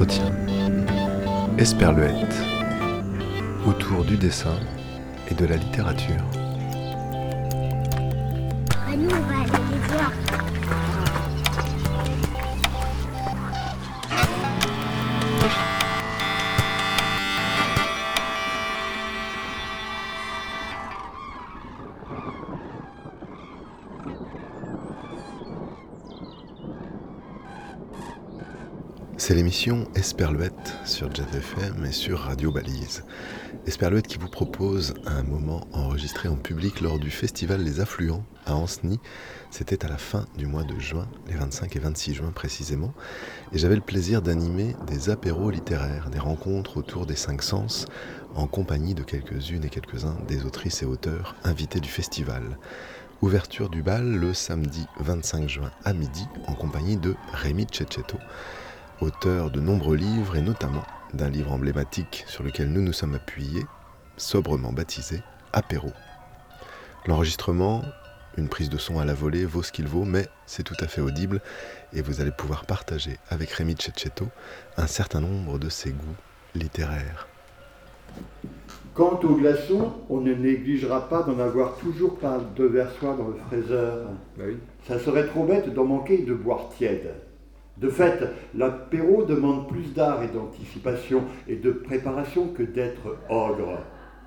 Entretien. Esperluette. Autour du dessin et de la littérature. L'émission Esperluette sur Jet FM et sur Radio Balise. Esperluette qui vous propose un moment enregistré en public lors du festival Les Affluents à Ancenis. C'était à la fin du mois de juin, les 25 et 26 juin précisément. Et j'avais le plaisir d'animer des apéros littéraires, des rencontres autour des cinq sens, en compagnie de quelques-unes et quelques-uns des autrices et auteurs invités du festival. Ouverture du bal le samedi 25 juin à midi en compagnie de Rémi Cecchetto auteur de nombreux livres et notamment d'un livre emblématique sur lequel nous nous sommes appuyés, sobrement baptisé Apéro. L'enregistrement, une prise de son à la volée vaut ce qu'il vaut, mais c'est tout à fait audible et vous allez pouvoir partager avec Rémi Cecchetto un certain nombre de ses goûts littéraires. Quant aux glaçons, on ne négligera pas d'en avoir toujours par devers soi dans le fraiseur. Bah oui. Ça serait trop bête d'en manquer et de boire tiède. De fait, l'apéro demande plus d'art et d'anticipation et de préparation que d'être ogre.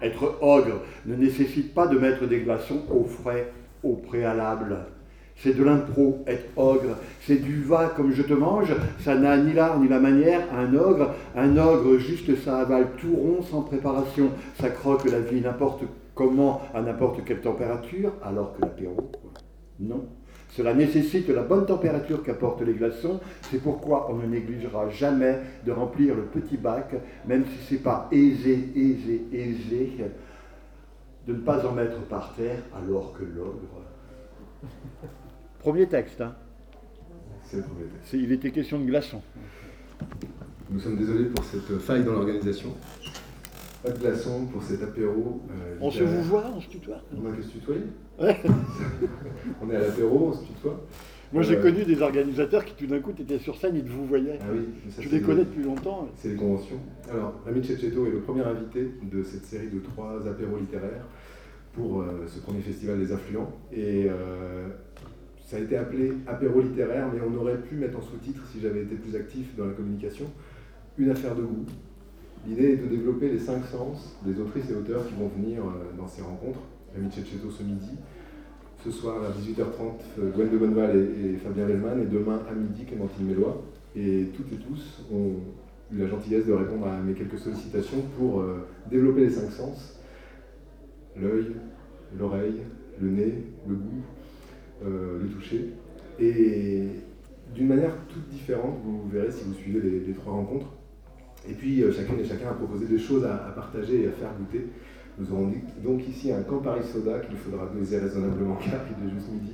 Être ogre ne nécessite pas de mettre des glaçons au frais au préalable. C'est de l'impro, être ogre. C'est du va comme je te mange, ça n'a ni l'art ni la manière. Un ogre, un ogre juste ça avale tout rond sans préparation. Ça croque la vie n'importe comment, à n'importe quelle température, alors que l'apéro, non. Cela nécessite la bonne température qu'apportent les glaçons. C'est pourquoi on ne négligera jamais de remplir le petit bac, même si ce n'est pas aisé, aisé, aisé, de ne pas en mettre par terre alors que l'ogre. Premier texte. Hein. C'est le premier texte. Il était question de glaçons. Nous sommes désolés pour cette faille dans l'organisation. Pas de glaçons pour cet apéro. euh, On se vous voit, on se tutoie. On a que se tutoyer Ouais. On est à l'apéro, on se tutoie. Moi j'ai Euh, connu des organisateurs qui tout d'un coup étaient sur scène et te vous voyaient. Ah oui, ça, c'est les connais depuis longtemps. C'est les conventions. Alors, Rami Cecchetto est le premier invité de cette série de trois apéros littéraires pour euh, ce premier festival des affluents. Et euh, ça a été appelé apéro littéraire, mais on aurait pu mettre en sous-titre, si j'avais été plus actif dans la communication, une affaire de goût. L'idée est de développer les cinq sens des autrices et auteurs qui vont venir dans ces rencontres. Rami Cecchetto ce midi, ce soir à 18h30, euh, Gwen de Bonneval et, Fabien Vellman, et demain à midi, Clémentine Mélois. Et toutes et tous ont eu la gentillesse de répondre à mes quelques sollicitations pour euh, développer les cinq sens l'œil, l'oreille, le nez, le goût, euh, le toucher. Et d'une manière toute différente, vous verrez si vous suivez les, trois rencontres. Et puis chacune et chacun a proposé des choses à partager et à faire goûter. Nous aurons donc ici un Campari Soda qu'il faudra doser raisonnablement car il est juste midi.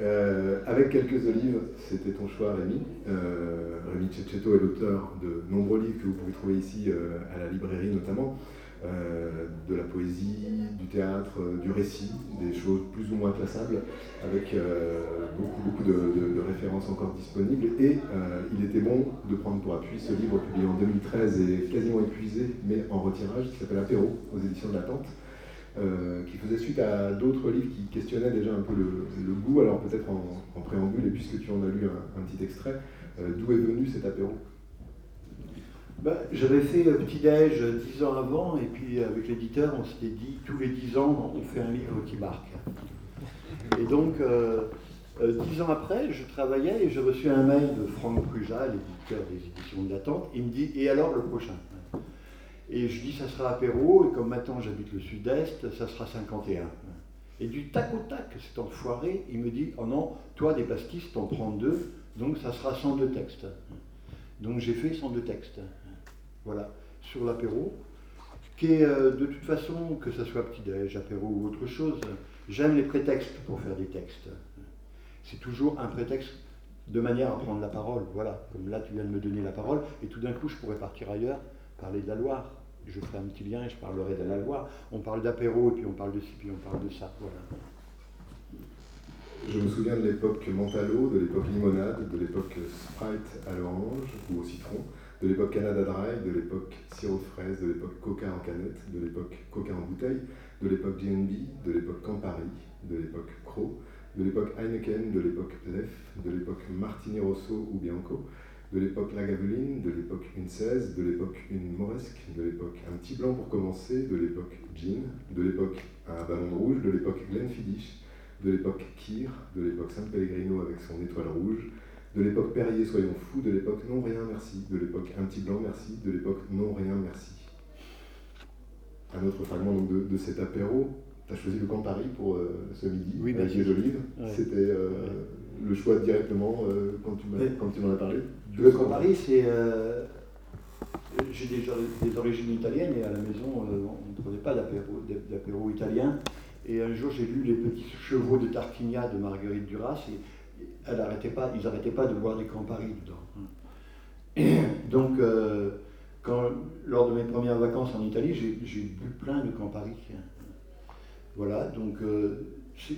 Euh, avec quelques olives, c'était ton choix Rémi. Euh, Rémi Cecchetto est l'auteur de nombreux livres que vous pouvez trouver ici euh, à la librairie notamment. Euh, de la poésie, du théâtre, euh, du récit, des choses plus ou moins classables, avec euh, beaucoup, de, références encore disponibles. Et il était bon de prendre pour appui ce livre publié en 2013 et quasiment épuisé, mais en retirage, qui s'appelle Apéro, aux éditions de l'Attente, euh, qui faisait suite à d'autres livres qui questionnaient déjà un peu le, goût. Alors peut-être en, préambule, et puisque tu en as lu un, petit extrait, d'où est venu cet apéro? Ben, J'avais fait petit-déj dix ans avant, et puis avec l'éditeur, on s'était dit, tous les dix ans, on fait un livre qui marque. Et donc, euh, euh, dix ans après, je travaillais et j'ai reçu un mail de Franck Pruja, l'éditeur des éditions de l'attente. Il me dit, et alors le prochain? Et je dis, ça sera apéro, et comme maintenant j'habite le sud-est, ça sera 51. Et du tac au tac, cet enfoiré, il me dit, oh non, toi, des pastis, t'en prends deux, donc ça sera 102 textes. Donc j'ai fait 102 textes voilà, sur l'apéro, qui est euh, de toute façon, que ce soit petit-déj, apéro ou autre chose, j'aime les prétextes pour faire des textes. C'est toujours un prétexte de manière à prendre la parole, voilà, comme là tu viens de me donner la parole, et tout d'un coup je pourrais partir ailleurs, parler de la Loire. Je ferai un petit lien et je parlerai de la Loire. On parle d'apéro, et puis on parle de ci, puis on parle de ça, voilà. Je me souviens de l'époque Mentalo, de l'époque Limonade, de l'époque Sprite à l'orange ou au citron, de l'époque Canada Dry, de l'époque sirop fraise, de l'époque Coca en canette, de l'époque Coca en bouteille, de l'époque GNB, de l'époque Campari, de l'époque Croc, de l'époque Heineken, de l'époque Lef, de l'époque Martini Rosso ou Bianco, de l'époque Lagavulin, de l'époque une 16, de l'époque une Moresque, de l'époque un petit blanc pour commencer, de l'époque Gin, de l'époque un ballon rouge, de l'époque Glenfiddich, de l'époque Kir, de l'époque San Pellegrino avec son étoile rouge, de l'époque Perrier Soyons fous, de l'époque Non rien merci, de l'époque Un petit blanc merci, de l'époque Non rien merci. Un autre fragment donc, de, de cet apéro, tu as choisi le Campari pour euh, ce midi Oui, avec merci. les olives. Ouais. C'était euh, le choix directement euh, quand tu m'as Ouais. quand tu m'en as parlé. Le Campari, c'est. euh, J'ai déjà des origines italiennes et à la maison, euh, on ne prenait pas d'apéro, d'apéro italien. Et un jour, j'ai lu Les Petits Chevaux de Tarquinia de Marguerite Duras et elle arrêtait pas, ils n'arrêtaient pas de boire des Campari dedans. Et donc, euh, quand, lors de mes premières vacances en Italie, j'ai bu plein de Campari. Voilà, donc euh,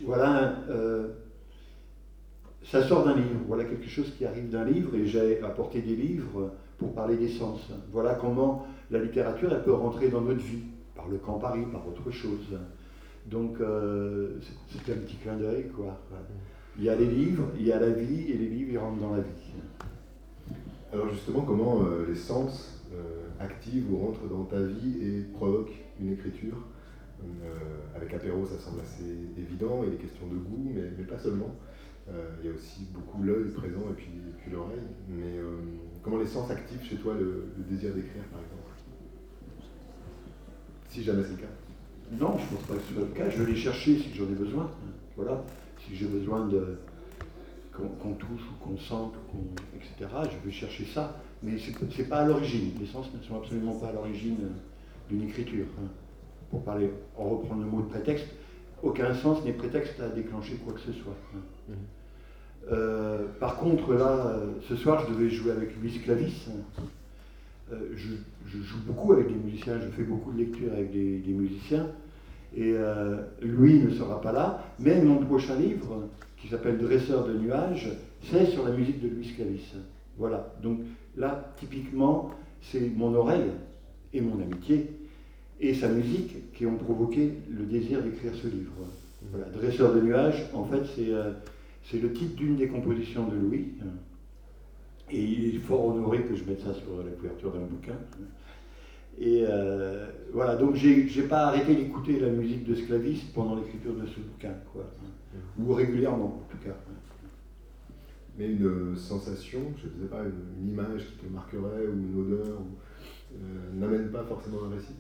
voilà. euh, ça sort d'un livre, voilà quelque chose qui arrive d'un livre et j'ai apporté des livres pour parler des sens. Voilà comment la littérature elle peut rentrer dans notre vie, par le Campari, par autre chose. Donc c'était un petit clin d'œil quoi. Il y a les livres, il y a la vie et les livres ils rentrent dans la vie. Alors justement, comment euh, les sens euh, activent ou rentrent dans ta vie et provoquent une écriture? Euh, Avec apéro, ça semble assez évident, il est question de goût, mais, mais pas seulement. Euh, il y a aussi beaucoup l'œil présent et puis, puis l'oreille. Mais euh, comment les sens activent chez toi le, le désir d'écrire, par exemple? Si jamais c'est le cas. Non, je ne pense pas que ce soit le cas. Je vais les chercher si j'en ai besoin. Voilà. Si j'ai besoin de qu'on touche ou qu'on sente, etc., je vais chercher ça. Mais ce n'est pas à l'origine. Les sens ne sont absolument pas à l'origine euh, d'une écriture. hein. Pour parler, en reprendre le mot de prétexte, aucun sens n'est prétexte à déclencher quoi que ce soit. hein. Mhm. Euh, par contre, là, euh, ce soir, je devais jouer avec Luis Clavis. Euh, je, je joue beaucoup avec des musiciens, je fais beaucoup de lectures avec des, des musiciens. Et euh, lui ne sera pas là, mais mon prochain livre, qui s'appelle Dresseur de nuages, c'est sur la musique de Luis Clavis. Voilà. Donc là, typiquement, c'est mon oreille et mon amitié et sa musique qui ont provoqué le désir d'écrire ce livre. Voilà. Dresseur de nuages, en fait, c'est euh, le titre d'une des compositions de Louis. Et il est fort honoré que je mette ça sur la couverture d'un bouquin. Et euh, voilà, donc j'ai pas arrêté d'écouter la musique de Sclavis pendant l'écriture de ce bouquin, quoi. Ou régulièrement, en tout cas. Mais une sensation, je ne sais pas, une, une image qui te marquerait ou une odeur ou, euh, n'amène pas forcément un récit?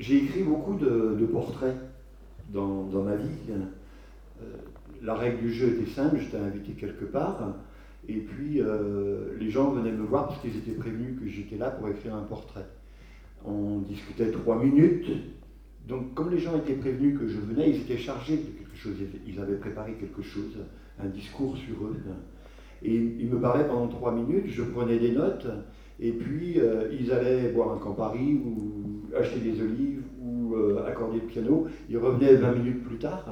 J'ai écrit beaucoup de, de portraits dans, dans ma vie. Euh, la règle du jeu était simple, j'étais invité quelque part, et puis euh, les gens venaient me voir parce qu'ils étaient prévenus que j'étais là pour écrire un portrait. On discutait trois minutes, donc comme les gens étaient prévenus que je venais, ils étaient chargés de quelque chose, ils avaient préparé quelque chose, un discours sur eux. Et ils me parlaient pendant trois minutes, je prenais des notes, et puis euh, ils allaient boire un Campari ou acheter des olives ou euh, accorder le piano. Ils revenaient 20 minutes plus tard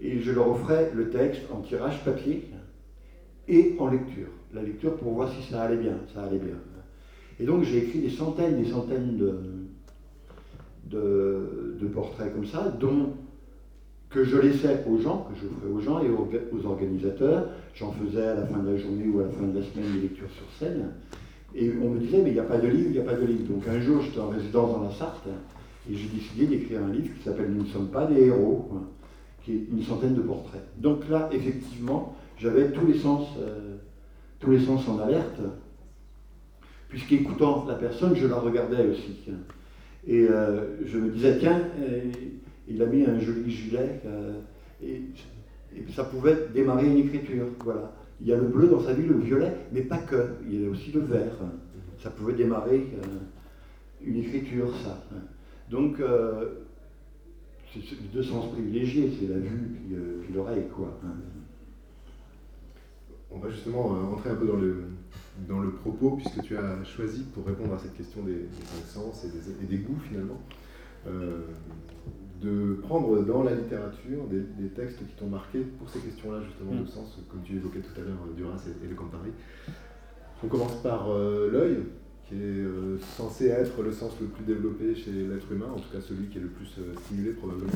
et je leur offrais le texte en tirage papier et en lecture. La lecture pour voir si ça allait bien. Ça allait bien. Et donc j'ai écrit des centaines, des centaines de, de, portraits comme ça, dont que je laissais aux gens, que je ferais aux gens et aux, organisateurs. J'en faisais à la fin de la journée ou à la fin de la semaine des lectures sur scène. Et on me disait, mais il n'y a pas de livre, il n'y a pas de livre. Donc un jour, j'étais en résidence dans la Sarthe et j'ai décidé d'écrire un livre qui s'appelle Nous ne sommes pas des héros, qui est une centaine de portraits. Donc là, effectivement, j'avais tous les sens, euh, tous les sens en alerte, puisqu'écoutant la personne, je la regardais aussi. Et euh, je me disais, tiens, euh, il a mis un joli gilet, et, ça pouvait démarrer une écriture. Voilà. Il y a le bleu dans sa vie, le violet, mais pas que. Il y a aussi le vert. Ça pouvait démarrer une écriture, ça. Donc, c'est les deux sens privilégiés, c'est la vue puis l'oreille, quoi. hein. On va justement euh, entrer un peu dans le, dans le propos, puisque tu as choisi, pour répondre à cette question des, sens et des, et des goûts finalement, euh, de prendre dans la littérature des, textes qui t'ont marqué pour ces questions-là, justement, de mm. sens, comme tu évoquais tout à l'heure, Duras et, le Campari. On commence par l'œil, qui est censé être le sens le plus développé chez l'être humain, en tout cas celui qui est le plus stimulé probablement.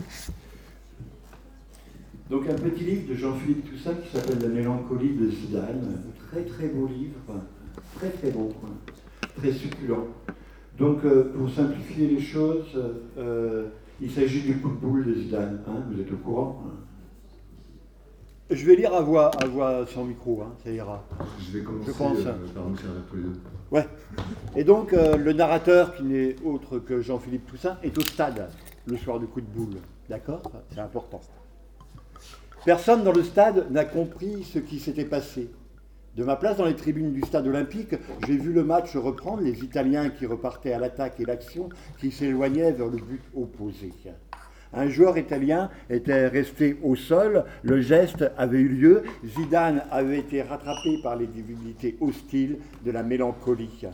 Donc un petit livre de Jean-Philippe Toussaint qui s'appelle La mélancolie de Zidane, très très beau livre, très très bon, très succulent. Donc euh, pour simplifier les choses, euh, il s'agit du coup de boule de Zidane, hein, vous êtes au courant hein. Je vais lire à voix, à voix sans micro, hein, ça ira. Je vais commencer Je pense. Euh, par nous tous les deux. Ouais. Et donc le narrateur, qui n'est autre que Jean-Philippe Toussaint, est au stade le soir du coup de boule. D'accord? C'est important. Personne dans le stade n'a compris ce qui s'était passé. De ma place dans les tribunes du stade olympique, j'ai vu le match reprendre, les Italiens qui repartaient à l'attaque et l'action qui s'éloignaient vers le but opposé. Un joueur italien était resté au sol, le geste avait eu lieu, Zidane avait été rattrapé par les divinités hostiles de la mélancolie.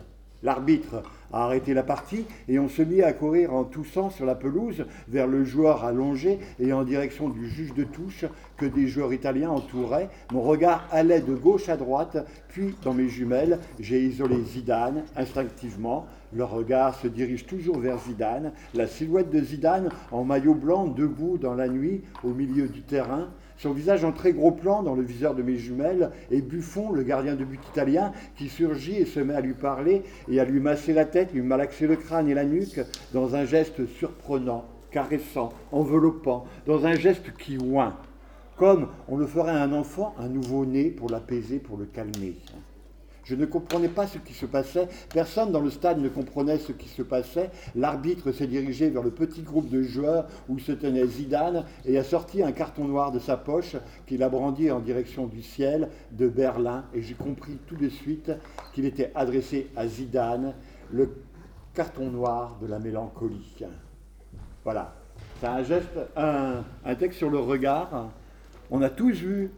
L'arbitre a arrêté la partie et on se mit à courir en toussant sur la pelouse vers le joueur allongé et en direction du juge de touche que des joueurs italiens entouraient. Mon regard allait de gauche à droite, puis dans mes jumelles, j'ai isolé Zidane instinctivement. Le regard se dirige toujours vers Zidane, la silhouette de Zidane en maillot blanc debout dans la nuit au milieu du terrain son visage en très gros plan dans le viseur de mes jumelles, et Buffon, le gardien de but italien, qui surgit et se met à lui parler et à lui masser la tête, lui malaxer le crâne et la nuque, dans un geste surprenant, caressant, enveloppant, dans un geste qui oint, comme on le ferait à un enfant, un nouveau-né, pour l'apaiser, pour le calmer. Je ne comprenais pas ce qui se passait. Personne dans le stade ne comprenait ce qui se passait. L'arbitre s'est dirigé vers le petit groupe de joueurs où se tenait Zidane et a sorti un carton noir de sa poche qu'il a brandi en direction du ciel de Berlin. Et j'ai compris tout de suite qu'il était adressé à Zidane, le carton noir de la mélancolie. Voilà. C'est un geste, un, un texte sur le regard. On a tous vu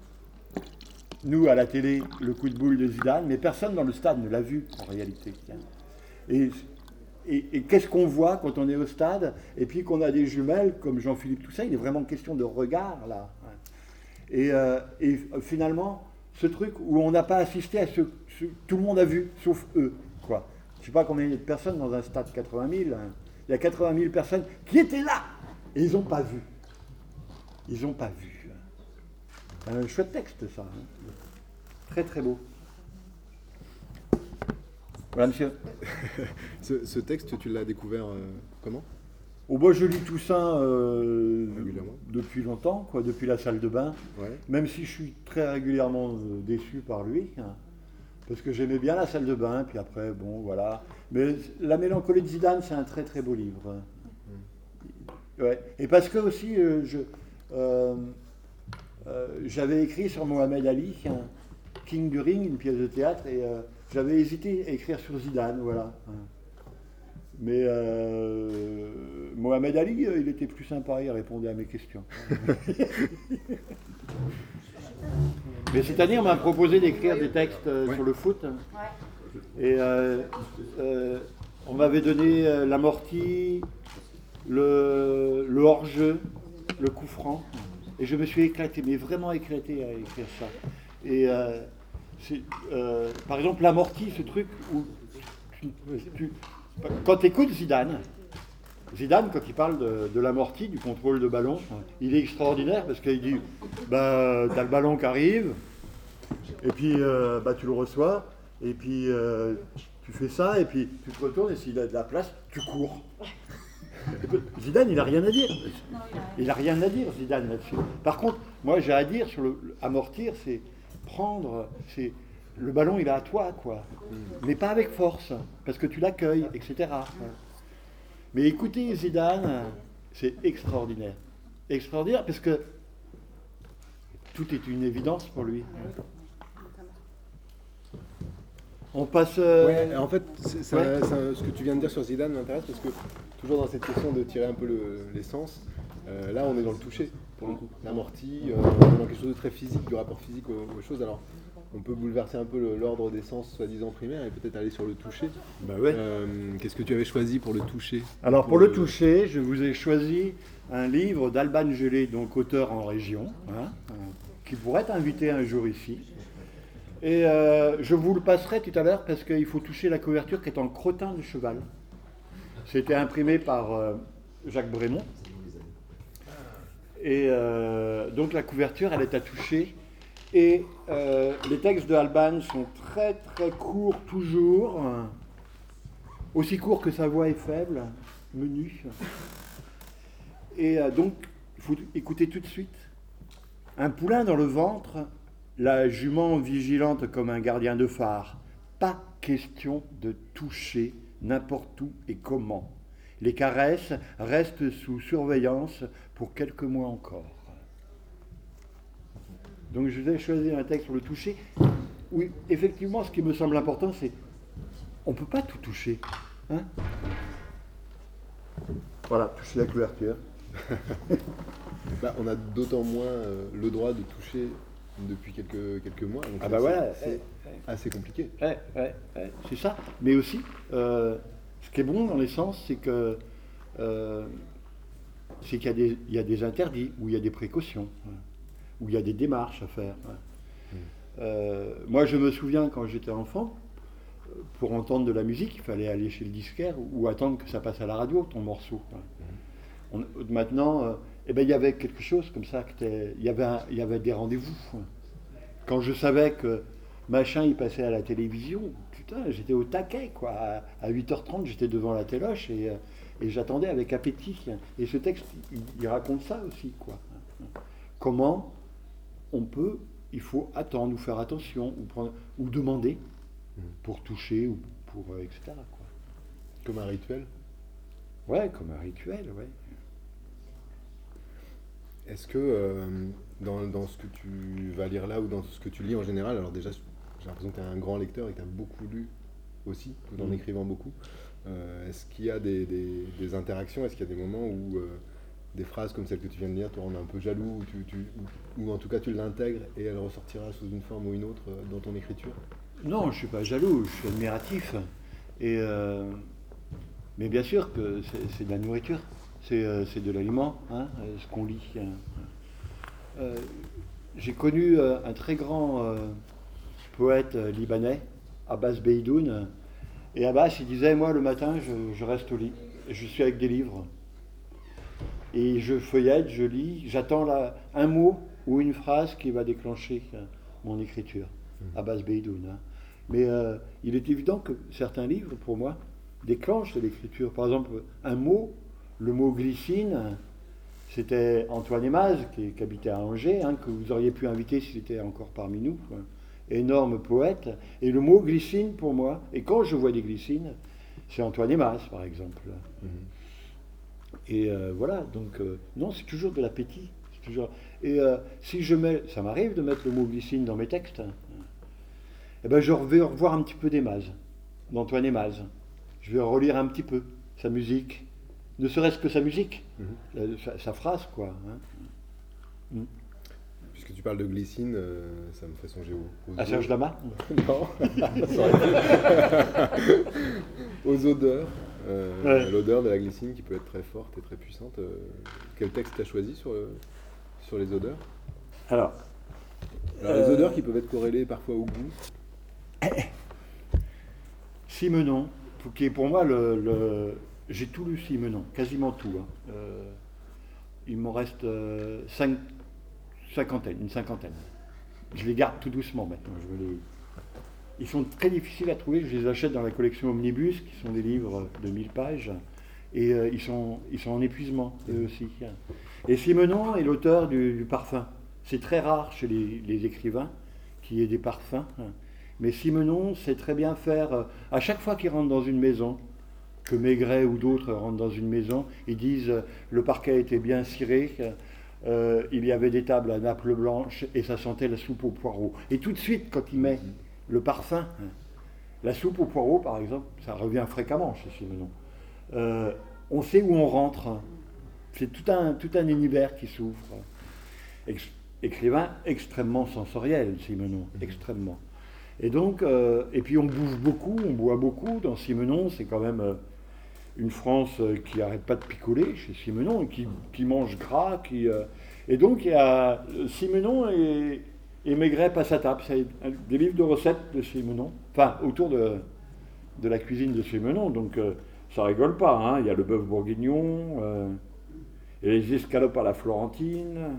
nous, à la télé, le coup de boule de Zidane, mais personne dans le stade ne l'a vu en réalité. Et, qu'est-ce qu'on voit quand on est au stade? Et puis qu'on a des jumelles comme Jean-Philippe Toussaint, il est vraiment question de regard là. Et, euh, finalement, ce truc où on n'a pas assisté à ce, Tout le monde a vu, sauf eux. Quoi. Je ne sais pas combien a de personnes dans un stade, 80 000. Hein. Il y a 80 000 personnes qui étaient là et ils n'ont pas vu. Ils n'ont pas vu. Un chouette texte, ça. Hein. Très, très beau. Voilà, monsieur. ce, texte, tu l'as découvert euh, comment? Au bois, je lis Toussaint euh, depuis longtemps, quoi, depuis la salle de bain. Même si je suis très régulièrement euh, déçu par lui. Hein, parce que j'aimais bien la salle de bain, puis après, bon, voilà. Mais La mélancolie de Zidane, c'est un très très beau livre. Ouais. Et parce que aussi, je, euh, j'avais écrit sur Mohamed Ali, King du Ring, une pièce de théâtre, et euh, j'avais hésité à écrire sur Zidane, voilà. Mais euh, Mohamed Ali, il était plus sympa, il répondait à mes questions. Mais cette année, on m'a proposé d'écrire des textes sur le foot. Et on m'avait donné l'amorti, le, le hors-jeu, le coup franc. Et je me suis éclaté, mais vraiment éclaté à écrire ça. Et euh, euh, par exemple, l'amorti, ce truc où quand tu écoutes Zidane, Zidane, quand il parle de, l'amorti, du contrôle de ballon, il est extraordinaire parce qu'il dit bah, tu as le ballon qui arrive, et puis euh, bah, tu le reçois, et puis tu fais ça, et puis tu te retournes, et s'il a de la place, tu cours. Zidane, il n'a rien à dire. il n'a rien à dire, Zidane, là-dessus. Par contre, moi, j'ai à dire sur le amortir, c'est prendre, c'est le ballon, il est à toi, quoi. Mais pas avec force, parce que tu l'accueilles, etc. Mais écoutez, Zidane, c'est extraordinaire. Extraordinaire, parce que tout est une évidence pour lui. On passe. Euh, ouais, en fait, ce que tu viens de dire sur Zidane m'intéresse parce que toujours dans cette question de tirer un peu l'essence, euh, là on est dans le toucher pour le coup. L'amorti, euh, on est dans quelque chose de très physique, du rapport physique aux, choses. Alors on peut bouleverser un peu l'ordre des sens soi-disant primaires et peut-être aller sur le toucher. Bah ouais. Euh, Qu'est-ce que tu avais choisi pour le toucher? Alors pour le toucher, je vous ai choisi un livre d'Alban Gelé, donc auteur en région, hein, qui pourrait être invité un jour ici. Et euh, je vous le passerai tout à l'heure parce qu'il faut toucher la couverture qui est en crottin de cheval. C'était imprimé par euh, Jacques Brémond. Et euh, donc la couverture, elle est à toucher. Et les textes de Alban sont très très courts toujours, aussi courts que sa voix est faible, menu. Et donc, il faut écouter tout de suite. Un poulain dans le ventre, la jument vigilante comme un gardien de phare. Pas question de toucher n'importe où et comment. Les caresses restent sous surveillance pour quelques mois encore. Donc je vous ai choisi un texte pour le toucher. Oui, effectivement, ce qui me semble important, c'est on ne peut pas tout toucher. hein? voilà, toucher la couverture. Bah, On a d'autant moins euh, le droit de toucher depuis quelques, quelques mois. donc Ah bah voilà, C'est assez compliqué. Ouais, ouais, ouais, c'est ça. Mais aussi, euh, ce qui est bon dans l'essence, c'est que euh, c'est qu'il y, a des- il y a des interdits, où il y a des précautions, où il y a des démarches à faire. ouais. Euh, moi, je me souviens quand j'étais enfant, pour entendre de la musique, il fallait aller chez le disquaire ou attendre que ça passe à la radio, ton morceau. On- maintenant, eh ben, il y avait quelque chose comme ça, que il y, avait un- il y avait des rendez-vous. Quand je savais que machin, il passait à la télévision, putain, j'étais au taquet, quoi. À, à 8h30, j'étais devant la téloche et, euh, et j'attendais avec appétit. Et ce texte, il, il raconte ça aussi, quoi. Comment on peut, il faut attendre ou faire attention ou, prendre, ou demander pour toucher ou pour, euh, etc. Quoi. Comme un rituel. Ouais, comme un rituel, ouais. Est-ce que euh, dans, dans ce que tu vas lire là ou dans ce que tu lis en général, alors déjà j'ai l'impression que tu es un grand lecteur et que tu as beaucoup lu aussi, tout en Mhm. écrivant beaucoup. Euh, Est-ce qu'il y a des, des- des interactions Est-ce qu'il y a des moments où euh, des phrases comme celle que tu viens de lire te rendent un peu jaloux ou, tu, tu- ou- ou en tout cas tu l'intègres et elle ressortira sous une forme ou une autre dans ton écriture? Non, je suis pas jaloux, je suis admiratif. Et, mais bien sûr que c'est de la nourriture, c'est euh, c'est de l'aliment, hein, euh, ce qu'on lit. hein. Euh, J'ai connu un très grand euh, poète libanais, Abbas Beidoun. Et Abbas, il disait, moi le matin, je, je reste au lit, je suis avec des livres. Et je feuillette, je lis, j'attends un mot ou une phrase qui va déclencher mon écriture. Abbas Beidoun. hein. Mais euh, il est évident que certains livres, pour moi, déclenchent l'écriture. Par exemple, un mot, le mot glycine, c'était Antoine Emaz, qui, qui habitait à Angers, hein, que vous auriez pu inviter s'il était encore parmi nous. quoi. Énorme poète. Et le mot glycine, pour moi, et quand je vois des glycines, c'est Antoine Emaz, par exemple. Et euh, voilà, donc, euh, non, c'est toujours de l'appétit. Toujours... Et euh, si je mets, ça m'arrive de mettre le mot glycine dans mes textes, eh ben, je vais revoir un petit peu d'Emaz, d'Antoine Emaz. Je vais relire un petit peu sa musique, ne serait-ce que sa musique, euh, sa, sa phrase, quoi. hein. Puisque tu parles de glycine, euh, ça me fait songer aux, aux À Serge Lama Non, aux odeurs. Euh, Ouais. L'odeur de la glycine qui peut être très forte et très puissante. euh, quel texte tu as choisi sur, sur les odeurs? Alors, Alors, Les odeurs qui peuvent être corrélées parfois au goût. Simenon, pour- qui est pour moi le. le- J'ai tout lu Simenon, quasiment tout. hein. Euh, il m'en reste euh, une cinquantaine. Je les garde tout doucement maintenant. Ils sont très difficiles à trouver. Je les achète dans la collection Omnibus, qui sont des livres de 1000 pages. Et euh, ils, sont, ils sont en épuisement, eux aussi. Et Simenon est l'auteur du, parfum. C'est très rare chez les, les écrivains qu'il y ait des parfums. Mais Simenon sait très bien faire, euh, à chaque fois qu'il rentre dans une maison, que Maigret ou d'autres rentrent dans une maison, ils disent euh, le parquet était bien ciré, euh, il y avait des tables à naples blanches et ça sentait la soupe aux poireaux. Et tout de suite, quand il met le parfum, hein, la soupe aux poireaux par exemple, ça revient fréquemment chez Simenon. Euh, on sait où on rentre. C'est tout un, tout un univers qui s'ouvre. Ex- écrivain extrêmement sensoriel, Simenon, extrêmement. Et donc, euh, et puis on bouffe beaucoup, on boit beaucoup. Dans Simenon, c'est quand même une France euh, qui n'arrête pas de picoler chez Simenon qui, mange gras. Qui, euh, et donc, il y a Simenon et, et Maigret passent à table. C'est des livres de recettes de Simenon, enfin, autour de, la cuisine de Simenon. Donc, euh, ça rigole pas. hein. Il y a le bœuf bourguignon, euh, et les escalopes à la florentine.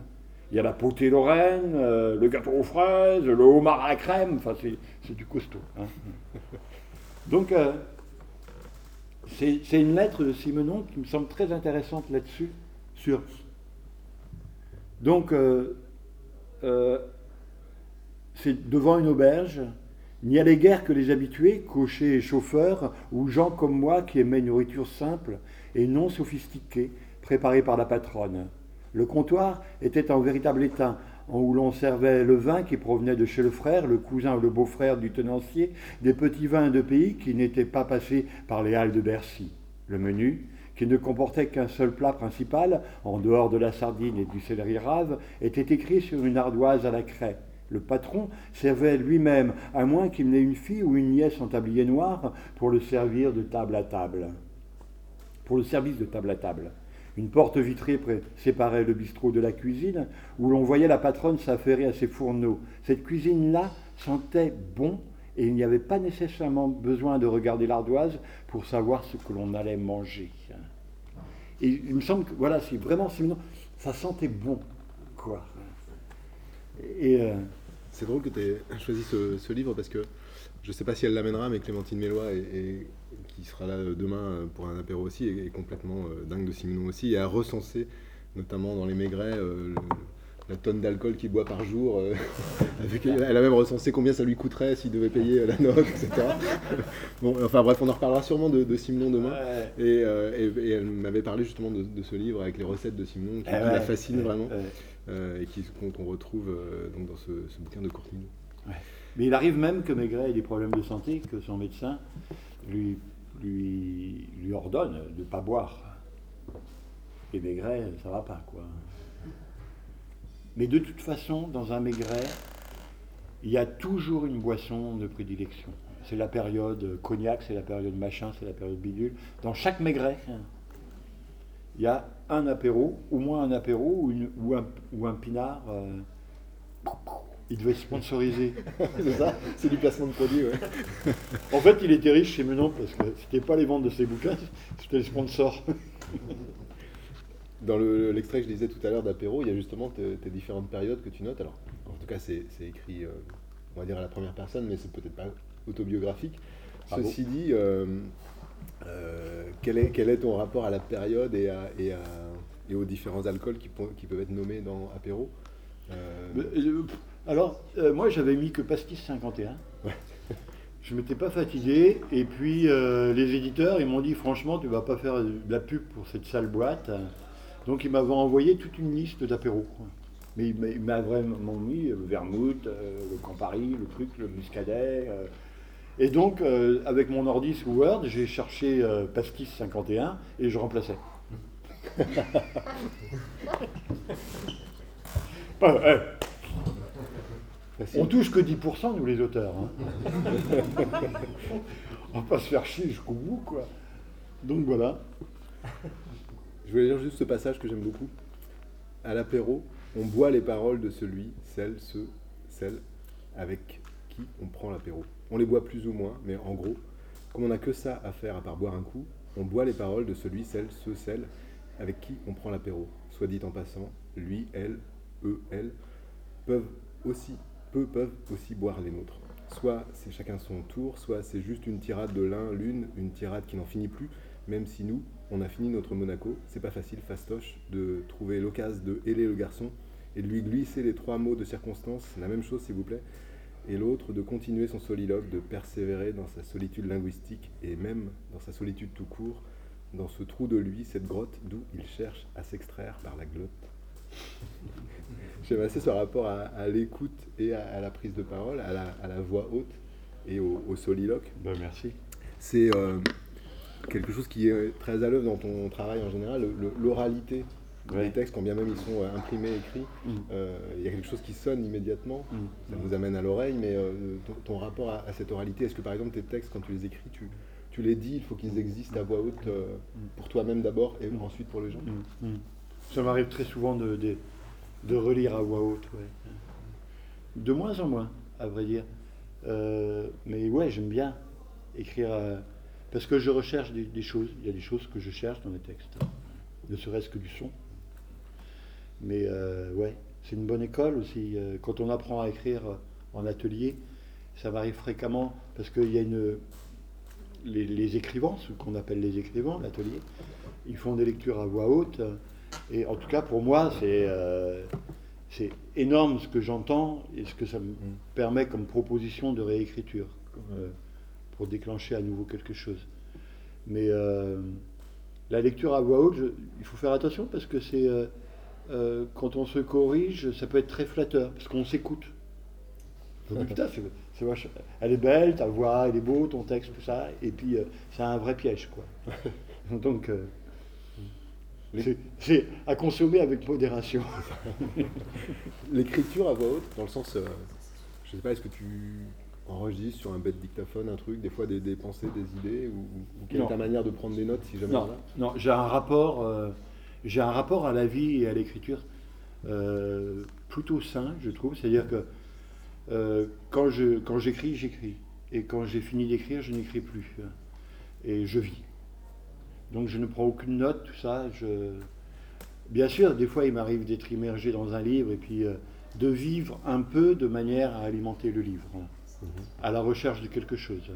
Il y a la potée lorraine, euh, le gâteau aux fraises, le homard à crème, enfin c'est, du costaud. hein. Donc euh, c'est, une lettre de Simenon qui me semble très intéressante là-dessus. Donc euh, euh, c'est devant une auberge, il n'y allait guère que les habitués, cochers et chauffeurs, ou gens comme moi qui aimaient une nourriture simple et non sophistiquée, préparée par la patronne. Le comptoir était en véritable en où l'on servait le vin qui provenait de chez le frère, le cousin ou le beau-frère du tenancier, des petits vins de pays qui n'étaient pas passés par les halles de Bercy. Le menu, qui ne comportait qu'un seul plat principal, en dehors de la sardine et du céleri rave, était écrit sur une ardoise à la craie. Le patron servait lui-même, à moins qu'il n'ait une fille ou une nièce en tablier noir pour le servir de table à table. Pour le service de table à table. Une porte vitrée séparait le bistrot de la cuisine, où l'on voyait la patronne s'affairer à ses fourneaux. Cette cuisine-là sentait bon, et il n'y avait pas nécessairement besoin de regarder l'ardoise pour savoir ce que l'on allait manger. Et il me semble que, voilà, c'est vraiment, ça sentait bon, quoi. Et euh, C'est drôle que tu aies choisi ce, livre parce que je ne sais pas si elle l'amènera, mais Clémentine Mélois, est- qui sera là demain euh, pour un apéro aussi, est, est complètement euh, dingue de Simenon aussi, et a recensé, notamment dans les Maigret, euh, le- la tonne d'alcool qu'il boit par jour. euh, avec- elle a même recensé combien ça lui coûterait s'il devait payer euh, la note, etc. bon, enfin bref, on en reparlera sûrement de, de Simenon demain. ouais. Et, euh, et- et elle m'avait parlé justement de, de ce livre avec les recettes de Simenon, qui, ouais, la fascine ouais, vraiment, euh, et qui- qu'on retrouve euh, donc dans ce, ce bouquin de Courtney. Mais il arrive même que Maigret ait des problèmes de santé, que son médecin lui, lui, ordonne de ne pas boire. Et Maigret, ça va pas, quoi. Mais de toute façon, dans un Maigret, il y a toujours une boisson de prédilection. C'est la période cognac, c'est la période machin, c'est la période bidule. Dans chaque Maigret, il y a un apéro, au moins un apéro ou un pinard. euh, il devait sponsoriser. C'est ça C'est du placement de produit, ouais. En fait, il était riche chez Menon parce que c'était pas les ventes de ses bouquins, c'était les sponsors. Dans le- l'extrait que je disais tout à l'heure d'apéro, il y a justement tes, tes différentes périodes que tu notes. Alors, en tout cas, c'est écrit, euh, on va dire, à la première personne, mais c'est peut-être pas autobiographique. Bravo. Ceci dit, euh, euh, quel, est, quel est ton rapport à la période et, à- et à- et aux différents alcools qui, peuvent être nommés dans apéro? Mais, Alors, euh, moi, j'avais mis que Pastis 51. Ouais. Je m'étais pas fatigué, et puis euh, les éditeurs, ils m'ont dit, franchement, tu vas pas faire de la pub pour cette sale boîte. Donc, ils m'avaient envoyé toute une liste d'apéros. Mais il m'a- il m'a vraiment mis le vermouth, euh, le Campari, le truc, le muscadet. euh. Et donc, euh, avec mon ordi sous Word, j'ai cherché euh, Pastis 51 et je remplaçais. Eh, facile. on touche que 10% nous les auteurs. hein. on va pas se faire chier jusqu'au bout quoi. Donc voilà. Je voulais lire juste ce passage que j'aime beaucoup. À l'apéro, on boit les paroles de celui, celle, ce, celle avec qui on prend l'apéro. On les boit plus ou moins, mais en gros, comme on n'a que ça à faire à part boire un coup, on boit les paroles de celui, celle, ce, celle avec qui on prend l'apéro. Soit dit en passant, lui, elle, eux, elle, peuvent aussi, peu peuvent aussi boire les nôtres. Soit c'est chacun son tour, soit c'est juste une tirade de l'un, l'une, une tirade qui n'en finit plus, même si nous, on a fini notre Monaco, c'est pas facile, fastoche, de trouver l'occasion de héler le garçon et de lui glisser les trois mots de circonstance, la même chose s'il vous plaît, et l'autre de continuer son soliloque, de persévérer dans sa solitude linguistique et même dans sa solitude tout court, dans ce trou de lui, cette grotte d'où il cherche à s'extraire par la glotte. J'aime assez ce rapport à, à l'écoute et à, à la prise de parole, à la, à la voix haute et au, au soliloque. Ben merci. C'est euh, quelque chose qui est très à l'œuvre dans ton travail en général, l'oralité dans les textes, quand bien même ils sont euh, imprimés, écrits, Mm. euh, il y a quelque chose qui sonne immédiatement. Mm. Ça nous amène à l'oreille, mais ton, ton rapport à, cette oralité, est-ce que par exemple tes textes, quand tu les écris, tu, tu les dis, il faut qu'ils existent à voix haute euh, pour toi-même d'abord et Mm. ensuite pour les gens? Mm, mm. Ça m'arrive très souvent de, de, relire à voix haute. ouais. De moins en moins, à vrai dire. Euh, mais ouais, j'aime bien écrire. euh, parce que je recherche des, choses. Il y a des choses que je cherche dans les textes. Ne serait-ce que du son. Mais euh, ouais, c'est une bonne école aussi. Euh, Quand on apprend à écrire en atelier, ça m'arrive fréquemment parce qu'il y a une. Les, les écrivains, ce qu'on appelle les écrivains, l'atelier, ils font des lectures à voix haute. Et en tout cas, pour moi, c'est euh, c'est énorme ce que j'entends et ce que ça me permet comme proposition de réécriture euh, pour déclencher à nouveau quelque chose. Mais euh, la lecture à voix haute, je- il faut faire attention parce que c'est quand on se corrige, ça peut être très flatteur parce qu'on s'écoute. Elle est belle, ta voix, elle est beau, ton texte, tout ça, et puis c'est un vrai piège, quoi. Donc, c'est- à consommer avec modération. L'écriture à voix haute, dans le sens, euh, je sais pas, est-ce que tu enregistres sur un bête dictaphone un truc, des fois des, des pensées, des idées, ou, ou quelle Non. est ta manière de prendre des notes si jamais Non, non j'ai un rapport, euh, j'ai un rapport à la vie et à l'écriture euh, plutôt sain, je trouve. C'est-à-dire que euh, quand je quand j'écris, j'écris, et quand j'ai fini d'écrire, je n'écris plus, et je vis. Donc je ne prends aucune note, tout ça. Je... Bien sûr, des fois, il m'arrive d'être immergé dans un livre et puis euh, de vivre un peu de manière à alimenter le livre, hein, à la recherche de quelque chose.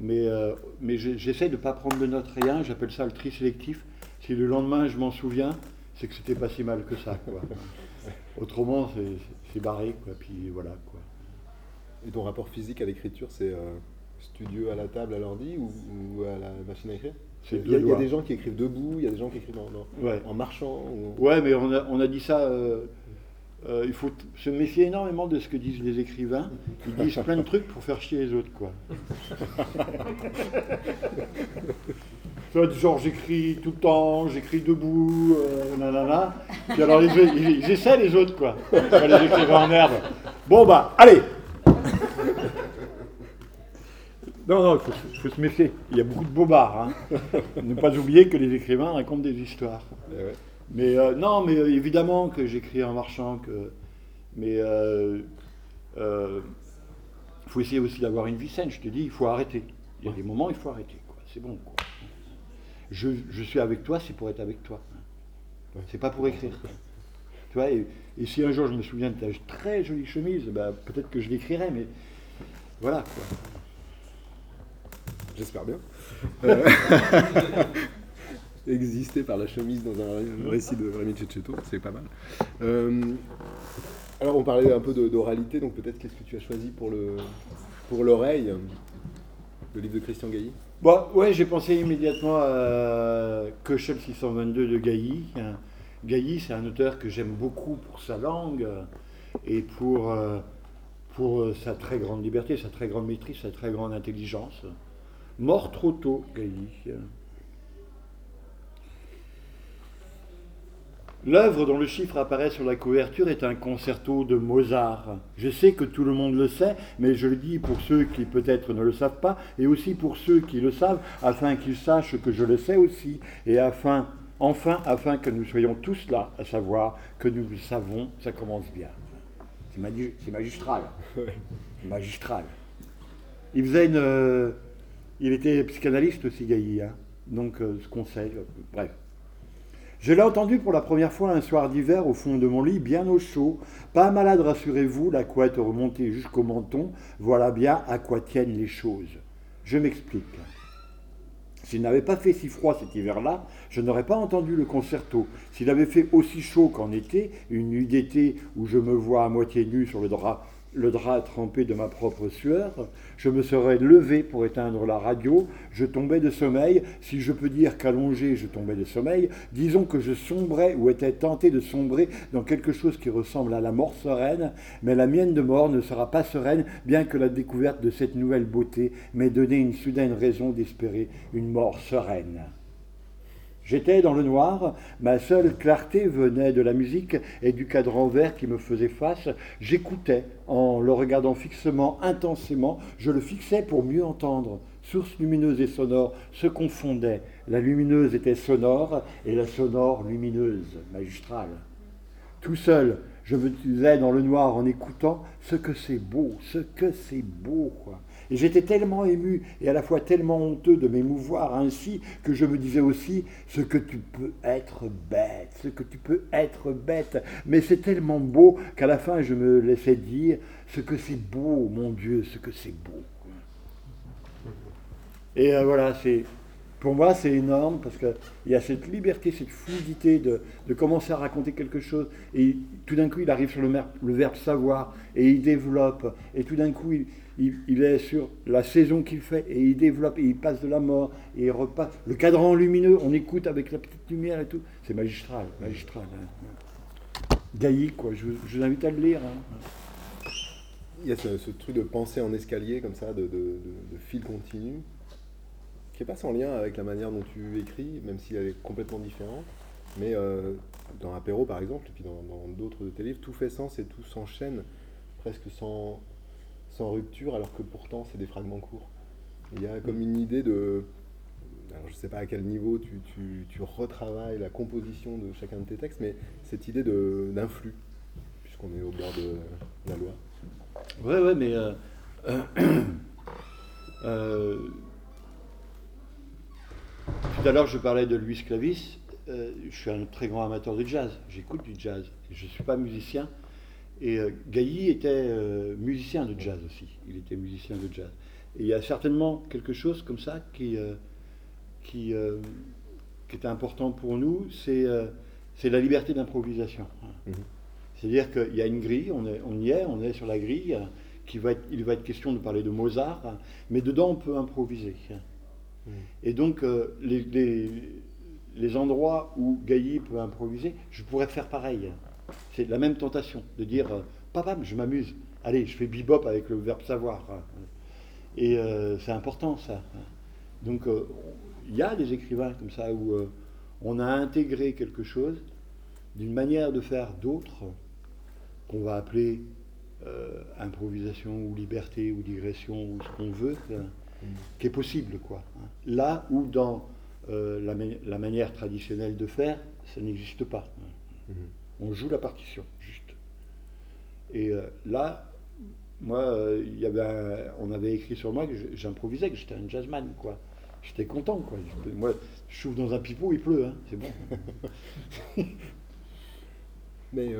Mais, euh, mais j'essaie de ne pas prendre de notes, rien. J'appelle ça le tri sélectif. Si le lendemain je m'en souviens, c'est que c'était pas si mal que ça. Quoi. Autrement, c'est- barré. Quoi. Puis voilà. Quoi. Et ton rapport physique à l'écriture, c'est euh, studio à la table, à l'ordi ou, ou à la machine à écrire? Il y, a, deux il y a doigts. des gens qui écrivent debout, il y a des gens qui écrivent en, en- Ouais. en marchant. ou- Ouais, mais on a, on a dit ça. euh, euh, il faut se méfier énormément de ce que disent les écrivains. Ils disent plein de trucs pour faire chier les autres, quoi. Tu vois, du genre j'écris tout le temps, j'écris debout, euh, nanana. Puis alors les, autres, ils, ils essaient les autres, quoi. Les écrivains en herbe. Bon bah, allez Non, non, il faut, se- faut se méfier. Il y a beaucoup de bobards. Hein. ne pas oublier que les écrivains racontent des histoires. Eh ouais. Mais euh, non, mais euh, évidemment que j'écris en marchant, que, mais il faut essayer aussi d'avoir une vie saine. Je te dis, il faut arrêter. Il y a des moments, il faut arrêter. C'est bon. Quoi. Je, je suis avec toi, c'est pour être avec toi. C'est pas pour écrire. Tu vois, et, et si un jour je me souviens de ta très jolie chemise, bah, peut-être que je l'écrirai, mais voilà. Quoi. J'espère bien. Euh, Exister par la chemise dans un récit de Rémi Cecchetto, c'est pas mal. Euh, alors on parlait un peu d'oralité, donc peut-être qu'est-ce que tu as choisi pour le pour l'oreille, le livre de Christian Gailly? Bon, ouais, j'ai pensé immédiatement à Köchel 622 de Gailly. Gailly, c'est un auteur que j'aime beaucoup pour sa langue et pour, euh, pour sa très grande liberté, sa très grande maîtrise, sa très grande intelligence. Mort trop tôt, Gailly. L'œuvre dont le chiffre apparaît sur la couverture est un concerto de Mozart. Je sais que tout le monde le sait, mais je le dis pour ceux qui peut-être ne le savent pas, et aussi pour ceux qui le savent, afin qu'ils sachent que je le sais aussi, et afin, enfin, afin que nous soyons tous là, à savoir que nous le savons, ça commence bien. C'est magi- c'est magistral. magistral. Il faisait une, euh, il était psychanalyste aussi, Gailly, hein. donc euh, ce conseil, euh, bref. Je l'ai entendu pour la première fois un soir d'hiver au fond de mon lit, bien au chaud. Pas malade, rassurez-vous, la couette remontée jusqu'au menton. Voilà bien à quoi tiennent les choses. Je m'explique. S'il n'avait pas fait si froid cet hiver-là, je n'aurais pas entendu le concerto. S'il avait fait aussi chaud qu'en été, une nuit d'été où je me vois à moitié nu sur le drap, le drap trempé de ma propre sueur, je me serais levé pour éteindre la radio, je tombais de sommeil, si je peux dire qu'allongé je tombais de sommeil, disons que je sombrais ou étais tenté de sombrer dans quelque chose qui ressemble à la mort sereine, mais la mienne de mort ne sera pas sereine, bien que la découverte de cette nouvelle beauté m'ait donné une soudaine raison d'espérer une mort sereine. J'étais dans le noir, ma seule clarté venait de la musique et du cadran vert qui me faisait face. J'écoutais en le regardant fixement, intensément, je le fixais pour mieux entendre. Source lumineuse et sonore se confondaient. La lumineuse était sonore et la sonore lumineuse, magistrale. Tout seul, je me disais dans le noir en écoutant ce que c'est beau, ce que c'est beau. Et j'étais tellement ému et à la fois tellement honteux de m'émouvoir ainsi que je me disais aussi ce que tu peux être bête, ce que tu peux être bête. Mais c'est tellement beau qu'à la fin je me laissais dire ce que c'est beau, mon Dieu, ce que c'est beau. Et euh, voilà, c'est pour moi, c'est énorme parce qu'il y a cette liberté, cette fluidité de, commencer à raconter quelque chose. Et tout d'un coup, il arrive sur le, le, verbe savoir et il développe. Et tout d'un coup, il, est sur la saison qu'il fait et il développe et il passe de la mort et il repasse. Le cadran lumineux, on écoute avec la petite lumière et tout. C'est magistral, magistral. Hein. Quoi. Je, vous invite à le lire. Hein. Il y a ce, truc de pensée en escalier, comme ça, de fil continu pas sans lien avec la manière dont tu écris, même si elle est complètement différente. Mais euh, dans Apéro, par exemple, et puis dans d'autres de tes livres, tout fait sens et tout s'enchaîne presque sans, sans rupture, alors que pourtant c'est des fragments courts. Il y a comme une idée de. Alors je ne sais pas à quel niveau tu, tu, tu, retravailles la composition de chacun de tes textes, mais cette idée d'influx, puisqu'on est au bord de la loi. Ouais, ouais, mais. Euh, euh, tout à l'heure, je parlais de Louis Clavis. Euh, je suis un très grand amateur de jazz. J'écoute du jazz. Je ne suis pas musicien. Et euh, Gailly était euh, musicien de jazz aussi. Il était musicien de jazz. Et il y a certainement quelque chose comme ça qui, qui, qui est important pour nous, c'est c'est la liberté d'improvisation. Mhm. C'est-à-dire qu'il y a une grille, on, est, on y est, on est sur la grille. Qui va être, il va être question de parler de Mozart, mais dedans on peut improviser. Mm. Et donc, euh, les, les, endroits où Gailly peut improviser, je pourrais faire pareil. C'est la même tentation de dire euh, Papa, je m'amuse. Allez, je fais bebop avec le verbe savoir. Et euh, c'est important, ça. Donc, il y a des écrivains comme ça où on a intégré quelque chose d'une manière de faire d'autres qu'on va appeler improvisation ou liberté ou digression ou ce qu'on veut qui est possible. Quoi. Hein. Là où dans euh, la, manière traditionnelle de faire, ça n'existe pas. Hein. Mm-hmm. On joue la partition, juste. Et euh, là, moi, euh, y avait on avait écrit sur moi que j'improvisais, que j'étais un jazzman, quoi. J'étais content, quoi. moi, je souffle dans un pipeau, il pleut, hein, c'est bon. mais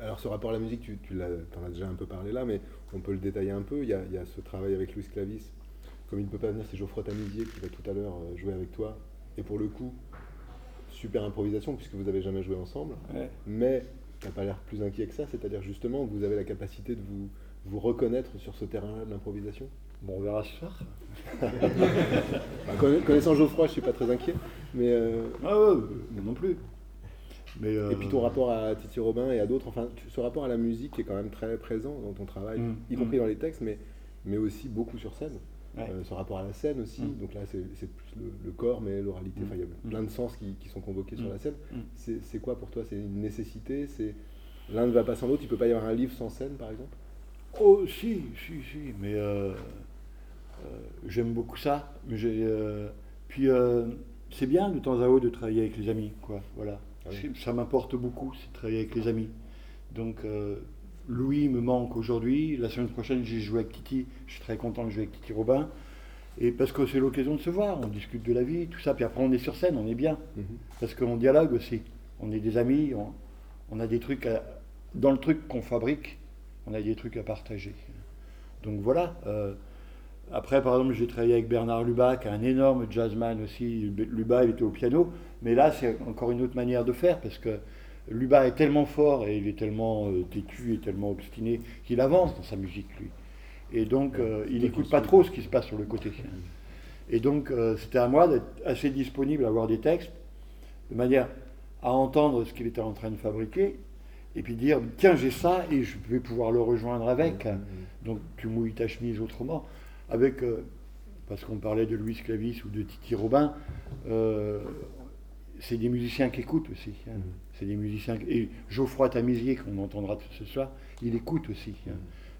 alors, ce rapport à la musique, tu, en as déjà un peu parlé là, mais on peut le détailler un peu. Il y a, ce travail avec Louis Clavis comme il ne peut pas venir, c'est Geoffroy Tamizier qui va tout à l'heure euh, jouer avec toi. Et pour le coup, super improvisation puisque vous n'avez jamais joué ensemble. Mais tu n'as pas l'air plus inquiet que ça, c'est-à-dire justement vous avez la capacité de vous, vous reconnaître sur ce terrain-là de l'improvisation Bon, on verra ce soir. Bah, connaissant Geoffroy, je suis pas très inquiet. Mais euh... Ah ouais, non plus. Mais Et puis ton euh, rapport à Titi Robin et à d'autres, enfin, ce rapport à la musique est quand même très présent dans ton travail, mm. y compris mm. dans les textes, mais, mais aussi beaucoup sur scène. Euh, ce rapport à la scène aussi. Mm. Donc là, c'est plus le, corps, mais l'oralité. Enfin, il y a mm. plein de sens qui, sont convoqués sur mm. la scène. C'est quoi pour toi? C'est une nécessité? C'est L'un ne va pas sans l'autre? Il ne peut pas y avoir un livre sans scène, par exemple? Oh, si, si, si. Mais euh, euh, j'aime beaucoup ça. Mais puis, c'est bien de temps à autre de travailler avec les amis. Quoi. Voilà. Ah ça m'importe beaucoup, c'est de travailler avec les amis. Donc, Louis me manque aujourd'hui. La semaine prochaine, j'ai joué avec Titi. Je suis très content de jouer avec Titi Robin. Et parce que c'est l'occasion de se voir, on discute de la vie, tout ça. Puis après, on est sur scène, on est bien. Mhm. Parce qu'on dialogue aussi. On est des amis, on, a des trucs dans le truc qu'on fabrique, on a des trucs à partager. Donc voilà. Euh, après, par exemple, j'ai travaillé avec Bernard Lubac, un énorme jazzman aussi. Lubac, il était au piano. Mais là, c'est encore une autre manière de faire parce que Luba est tellement fort et il est tellement euh, têtu et tellement obstiné qu'il avance dans sa musique, lui. Et donc, euh, il n'écoute pas trop ce qui se passe sur le côté. Et donc, euh, c'était à moi d'être assez disponible à avoir des textes, de manière à entendre ce qu'il était en train de fabriquer, et puis dire, tiens, j'ai ça, et je vais pouvoir le rejoindre avec. Donc, tu mouilles ta chemise autrement. Avec, parce qu'on parlait de Louis Clavis ou de Titi Robin, c'est des musiciens qui écoutent aussi. hein. C'est des musiciens. qui- Et Geoffroy Tamizier, qu'on entendra ce soir, il écoute aussi. hein.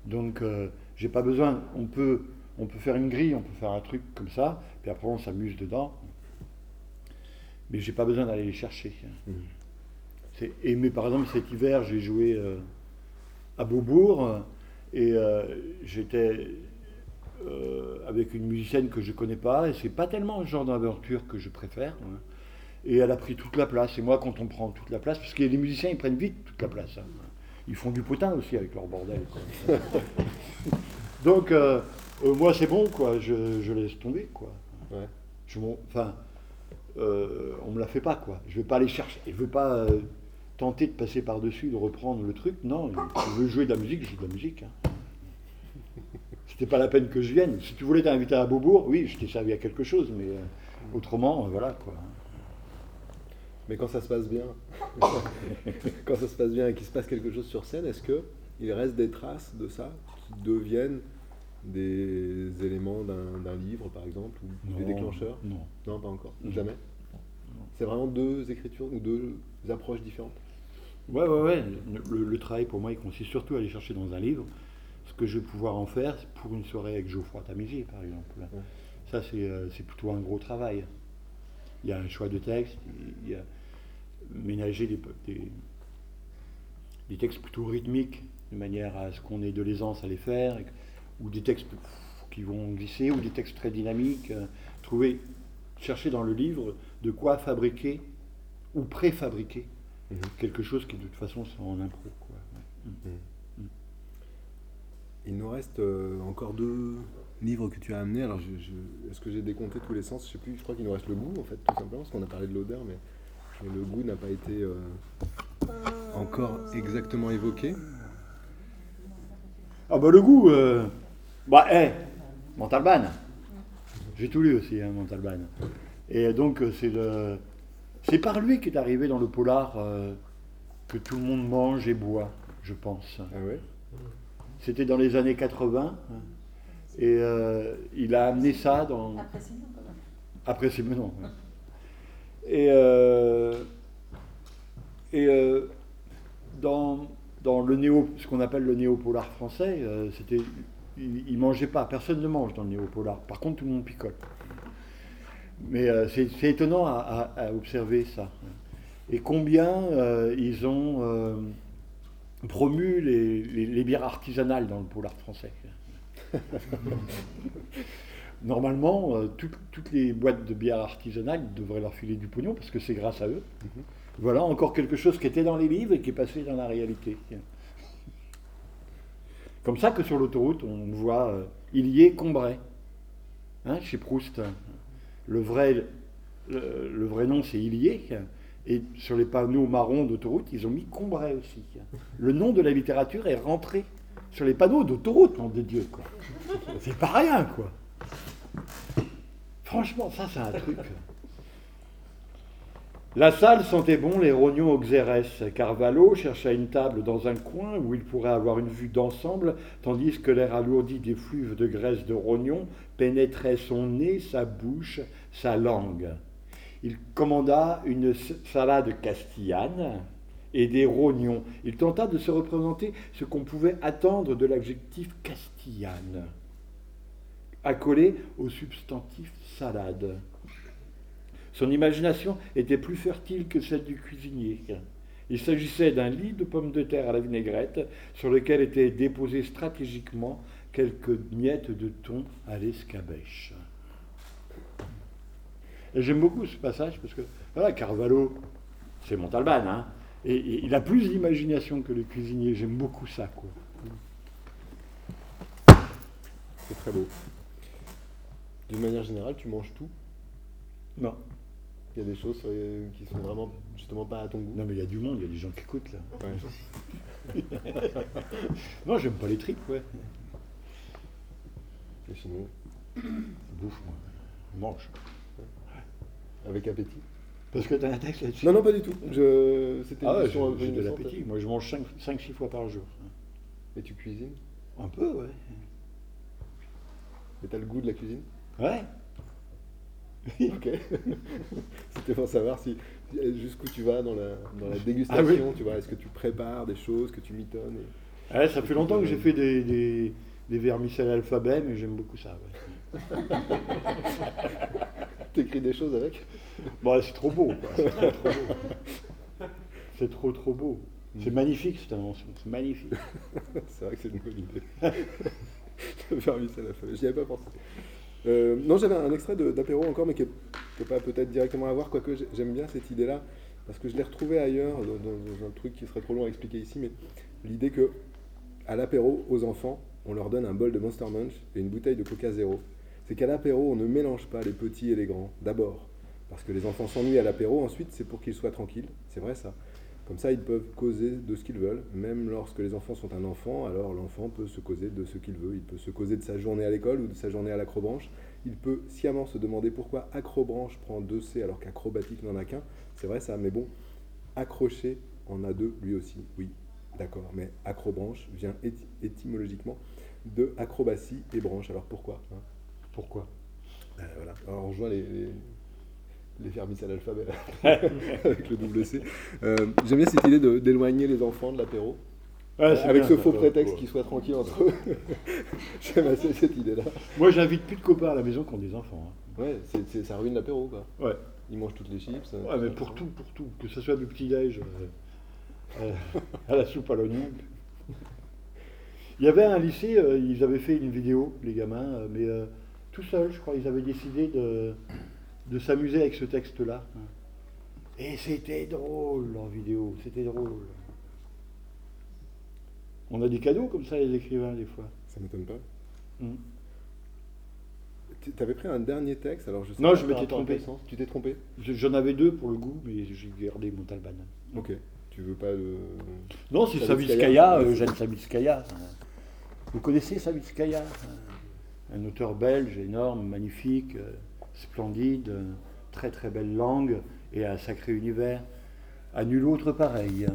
Donc, euh, j'ai pas besoin. On peut, on peut faire une grille, on peut faire un truc comme ça, puis après on s'amuse dedans. Mais j'ai pas besoin d'aller les chercher. hein. C'est- Et mais par exemple, cet hiver, j'ai joué euh, à Beaubourg et euh, j'étais euh, avec une musicienne que je connais pas et c'est pas tellement le genre d'aventure que je préfère. Et elle a pris toute la place. Et moi, quand on prend toute la place, parce a des musiciens, ils prennent vite toute la place. hein. Ils font du potin aussi avec leur bordel. quoi. Donc, euh, euh, moi, c'est bon, quoi. Je, je laisse tomber, quoi. Ouais. Je enfin, euh, on me la fait pas, quoi. Je vais pas aller chercher. Je veux pas tenter de passer par-dessus, de reprendre le truc. Non, je veux jouer de la musique, je joue de la musique. hein. C'était pas la peine que je vienne. Si tu voulais t'inviter à Beaubourg, oui, je t'ai servi à quelque chose, mais autrement, voilà, quoi. Mais quand ça se passe bien, quand ça se passe bien et qu'il se passe quelque chose sur scène, est-ce que il reste des traces de ça qui deviennent des éléments d'un livre, par exemple, ou des déclencheurs? Non. Non, pas encore. Non. Jamais? C'est vraiment deux écritures ou deux approches différentes? Ouais, ouais, ouais. Le, le travail pour moi, il consiste surtout à aller chercher dans un livre ce que je vais pouvoir en faire pour une soirée avec Geoffroy Tamizier, par exemple. Ouais. Ça, c'est euh, c'est plutôt un gros travail. Il y a un choix de texte, il y a ménager des, des, des textes plutôt rythmiques, de manière à ce qu'on ait de l'aisance à les faire, ou des textes qui vont glisser, ou des textes très dynamiques. euh, trouver, chercher dans le livre de quoi fabriquer ou préfabriquer Mhm. quelque chose qui de toute façon sont en impro. Quoi. ouais. Il nous reste euh, encore deux livres que tu as amenés. Alors, est-ce que j'ai décompté tous les sens? Je sais plus. Je crois qu'il nous reste le goût, en fait, tout simplement, parce qu'on a parlé de l'odeur, mais le goût n'a pas été euh, encore exactement évoqué. Ah bah le goût, euh, bah eh, Montalban. J'ai tout lu aussi, hein, Montalban. Et donc euh, c'est le, c'est par lui qu'est arrivé dans le polar euh, que tout le monde mange et boit, je pense. Ah ouais? C'était dans les années 80. hein. Et euh, il a amené ça dans, Après, c'est non, quand même. Après, maintenant. ouais. Et, euh, et euh, dans, dans le néo, ce qu'on appelle le néo-polar français, euh, c'était, il, il mangeait pas, personne ne mange dans le néo-polar. Par contre, tout le monde picole. Mais euh, c'est, c'est étonnant à, observer ça. Et combien ils ont promu les, les- les bières artisanales dans le polar français. Normalement, euh, toutes- toutes les boîtes de bière artisanales devraient leur filer du pognon parce que c'est grâce à eux. Voilà encore quelque chose qui était dans les livres et qui est passé dans la réalité. Comme ça que sur l'autoroute, on voit euh, Illier Combray, hein, chez Proust. Le vrai, le, le vrai nom, c'est Illier. Et sur les panneaux marrons d'autoroute, ils ont mis Combray aussi. Le nom de la littérature est rentré sur les panneaux d'autoroute, nom de Dieu. Quoi. C'est pas rien, quoi. Franchement, ça, c'est un truc. La salle sentait bon les rognons aux xérès. Carvalho chercha une table dans un coin où il pourrait avoir une vue d'ensemble, tandis que l'air alourdi des fluves de graisse de rognon pénétrait son nez, sa bouche, sa langue. Il commanda une salade castillane et des rognons. Il tenta de se représenter ce qu'on pouvait attendre de l'adjectif castillane, accolé au substantif salade. Son imagination était plus fertile que celle du cuisinier. Il s'agissait d'un lit de pommes de terre à la vinaigrette sur lequel étaient déposées stratégiquement quelques miettes de thon à l'escabèche. J'aime beaucoup ce passage parce que, voilà, Carvalho, c'est Montalban, hein, il a plus d'imagination que le cuisinier. J'aime beaucoup ça, quoi. C'est très beau. D'une manière générale, tu manges tout. Non, Il y a des choses euh, qui sont vraiment justement pas à ton goût. non, mais il y a du monde, il y a des gens qui écoutent là. Ouais. Non, j'aime pas les tripes, ouais. Et sinon, Je bouffe, moi. Je mange. avec appétit. Parce que t'as un texte là-dessus Non, non, pas du tout. Je... C'était Ah ouais, j'ai de l'appétit. Moi, je mange 5-6 fois par jour. Et tu cuisines? Un peu, ouais. Et t'as le goût de la cuisine? Ouais. Ok. C'était pour savoir si Jusqu'où tu vas dans la, dans la dégustation, tu vois Est-ce que tu prépares des choses, que tu mitonnes et... Ça fait longtemps que j'ai fait des, des, des vermicelles alphabet, mais j'aime beaucoup ça. T'écris des choses avec? Bon, C'est trop beau. C'est trop, trop beau. C'est magnifique cette invention, c'est magnifique. c'est vrai que c'est une bonne idée. vermicelle alphabet, j'y avais pas pensé. Euh, non, j'avais un extrait d'apéro encore, mais qui n'est pas peut-être directement à voir, quoique j'aime bien cette idée-là, parce que je l'ai retrouvé ailleurs, dans, un truc qui serait trop long à expliquer ici, mais l'idée que à l'apéro, aux enfants, on leur donne un bol de Monster Munch et une bouteille de Coca Zéro. C'est qu'à l'apéro, on ne mélange pas les petits et les grands, d'abord, parce que les enfants s'ennuient à l'apéro, ensuite c'est pour qu'ils soient tranquilles, c'est vrai ça. Comme ça, ils peuvent causer de ce qu'ils veulent. Même lorsque les enfants sont un enfant, alors l'enfant peut se causer de ce qu'il veut. Il peut se causer de sa journée à l'école ou de sa journée à l'acrobranche. Il peut sciemment se demander pourquoi acrobranche prend deux C alors qu'acrobatique n'en a qu'un. C'est vrai ça, mais bon, accrocher en a deux lui aussi. Oui, d'accord. Mais acrobranche vient étymologiquement de acrobatie et branche. Alors pourquoi hein? Pourquoi? Euh, voilà. Alors on rejoint les, les vermices à l'alphabet avec le double C. Euh, j'aime bien cette idée d'éloigner les enfants de l'apéro. avec ce faux prétexte qu'ils soient tranquilles entre eux. J'aime assez cette idée-là. Moi, j'invite plus de copains à la maison qui ont des enfants. Hein. Ouais, ça ruine l'apéro, quoi. Ouais. Ils mangent toutes les chips. Ouais, mais pour tout, pour tout. Que ce soit du petit-déj euh, euh, à la soupe à l'oignon. Il y avait un lycée, ils avaient fait une vidéo, les gamins, mais tout seuls, je crois. Ils avaient décidé de de s'amuser avec ce texte-là. Et c'était drôle en vidéo, c'était drôle. On a des cadeaux comme ça, les écrivains, des fois. Ça m'étonne pas. Hmm. Tu avais pris un dernier texte, alors je sais Non, je m'étais trompé. Tu t'es trompé? J'en avais deux pour le goût, mais j'ai gardé mon Talban. Ok. Tu veux pas le. Non, c'est Savitskaya, Eugène Savitskaya. Vous connaissez Savitskaya Un auteur belge énorme, magnifique. Splendide, très très belle langue et un sacré univers. À nul autre pareil.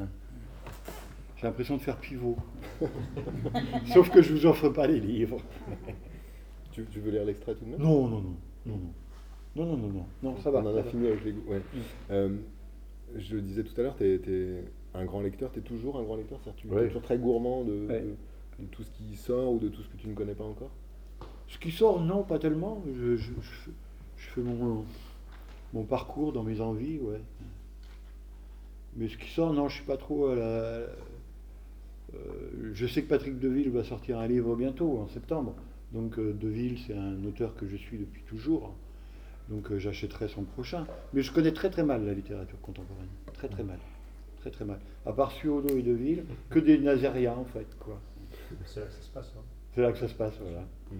J'ai l'impression de faire pivot. Sauf que je vous offre pas les livres. tu, veux lire l'extrait tout de même? Non, non, non. Non, non, non, non, non, non, ça va. On en a fini avec les goûts. Ouais. Mm. Euh, je le disais tout à l'heure, tu es, un grand lecteur, tu es toujours un grand lecteur, tu es toujours très gourmand de, tout ce qui sort ou de tout ce que tu ne connais pas encore? Ce qui sort, non, pas tellement. je, je fais mon, mon parcours dans mes envies, ouais. Mais ce qui sort, non, je suis pas trop à la. Euh, je sais que Patrick Deville va sortir un livre bientôt, en septembre. Donc euh, Deville, c'est un auteur que je suis depuis toujours. Donc euh, j'achèterai son prochain. Mais je connais très très mal la littérature contemporaine. Très très mal. Très très mal. À part Suodo et Deville, que des Nazériens en fait. quoi. C'est là que ça se passe. Hein. C'est là que ça se passe, voilà. Mm.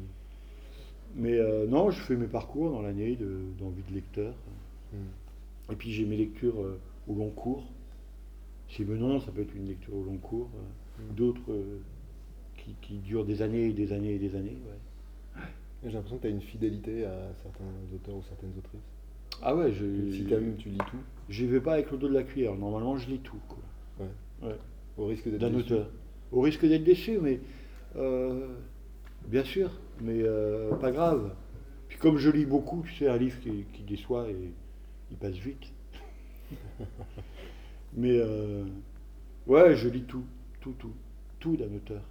Mais euh, non, je fais mes parcours dans l'année d'envie de, lecteur. Hmm. Et puis j'ai mes lectures euh, au long cours. Chez Menon, ça peut être une lecture au long cours. Euh, hmm. D'autres qui, durent des années et des années et des années. J'ai l'impression que tu as une fidélité à certains auteurs ou certaines autrices. Ah ouais, je, si tu tu lis tout. J'y vais pas avec le dos de la cuillère. Normalement, je lis tout. Quoi. Ouais. Au risque d'être D'un auteur. Au risque d'être déçu, mais bien sûr mais euh, pas grave. Puis comme je lis beaucoup, tu sais, un livre qui, déçoit et il passe vite. mais euh, ouais, je lis tout, tout, tout, tout d'un auteur.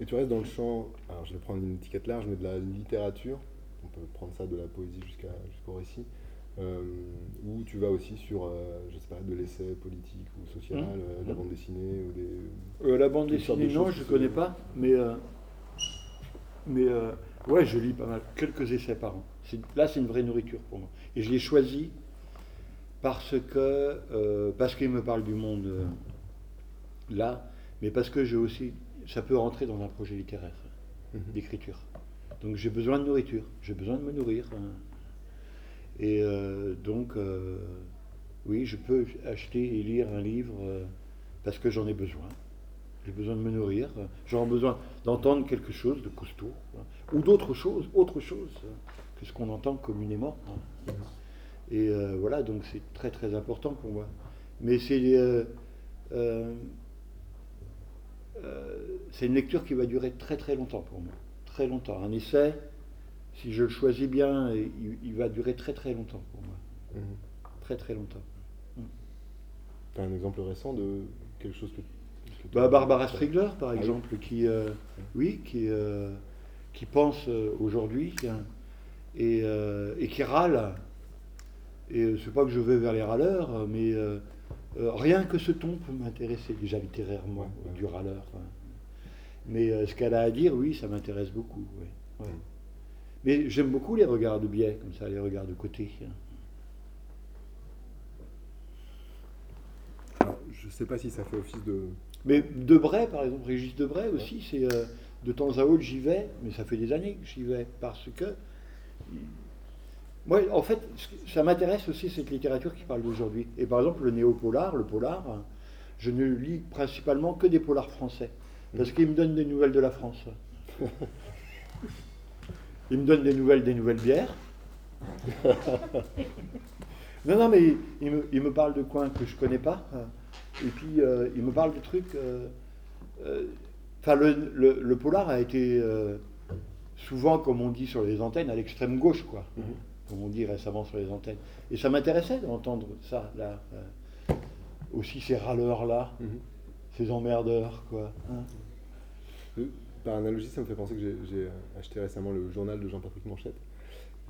Et tu restes dans le champ, alors je vais prendre une étiquette large, mais de la littérature, on peut prendre ça de la poésie jusqu'au récit, euh, où tu vas aussi sur, je sais pas, de l'essai politique ou social, mmh. de la bande dessinée ou des... la bande dessinée, non, je ne connais pas, mais mais euh, ouais, je lis pas mal, quelques essais par an. Là, c'est une vraie nourriture pour moi. Et je l'ai choisi parce que euh, parce qu'il me parle du monde euh, là, mais parce que j'ai aussi, ça peut rentrer dans un projet littéraire mhm. d'écriture. Donc j'ai besoin de nourriture, j'ai besoin de me nourrir. Hein. Et donc, oui, je peux acheter et lire un livre parce que j'en ai besoin. J'ai besoin de me nourrir, j'ai besoin d'entendre quelque chose de costaud, ou d'autre chose, autre chose que ce qu'on entend communément. Et euh, voilà, donc c'est très très important pour moi. Mais c'est euh, euh, c'est une lecture qui va durer très très longtemps pour moi. Très longtemps. Un essai, si je le choisis bien, il, va durer très très longtemps pour moi. Mmh. très très longtemps. Tu as un exemple récent de quelque chose que. Bah, Barbara Strigler, par Ah oui. exemple, qui, euh, oui, qui, euh, qui pense euh, aujourd'hui hein, et, euh, et qui râle. Et c'est pas que je vais vers les râleurs, mais euh, euh, rien que ce ton peut m'intéresser déjà littérairement, Ouais, ouais. du râleur. hein. Mais euh, ce qu'elle a à dire, oui, ça m'intéresse beaucoup. ouais. Mm. Mais j'aime beaucoup les regards de biais, comme ça, les regards de côté. hein. Alors, je sais pas si ça fait office de. Mais Debray, par exemple, Régis Debray aussi, c'est euh, de temps à autre j'y vais, mais ça fait des années que j'y vais parce que. Moi, en fait, ça m'intéresse aussi cette littérature qui parle d'aujourd'hui. Et par exemple, le néo-polar, le polar, je ne lis principalement que des polars français parce qu'ils me donnent des nouvelles de la France. Ils me donnent des nouvelles des nouvelles bières. Non, non, mais il me, il me parle de coins que je connais pas. hein. Et puis, euh, il me parle de trucs. euh, euh, Enfin, le, le- le polar a été euh, souvent, comme on dit sur les antennes, à l'extrême gauche, quoi. Comme on dit récemment sur les antennes. Et ça m'intéressait d'entendre ça, là. euh, aussi ces râleurs-là, ces emmerdeurs, quoi. hein. Euh, Par analogie, ça me fait penser que j'ai acheté récemment le journal de Jean-Patrick Manchette.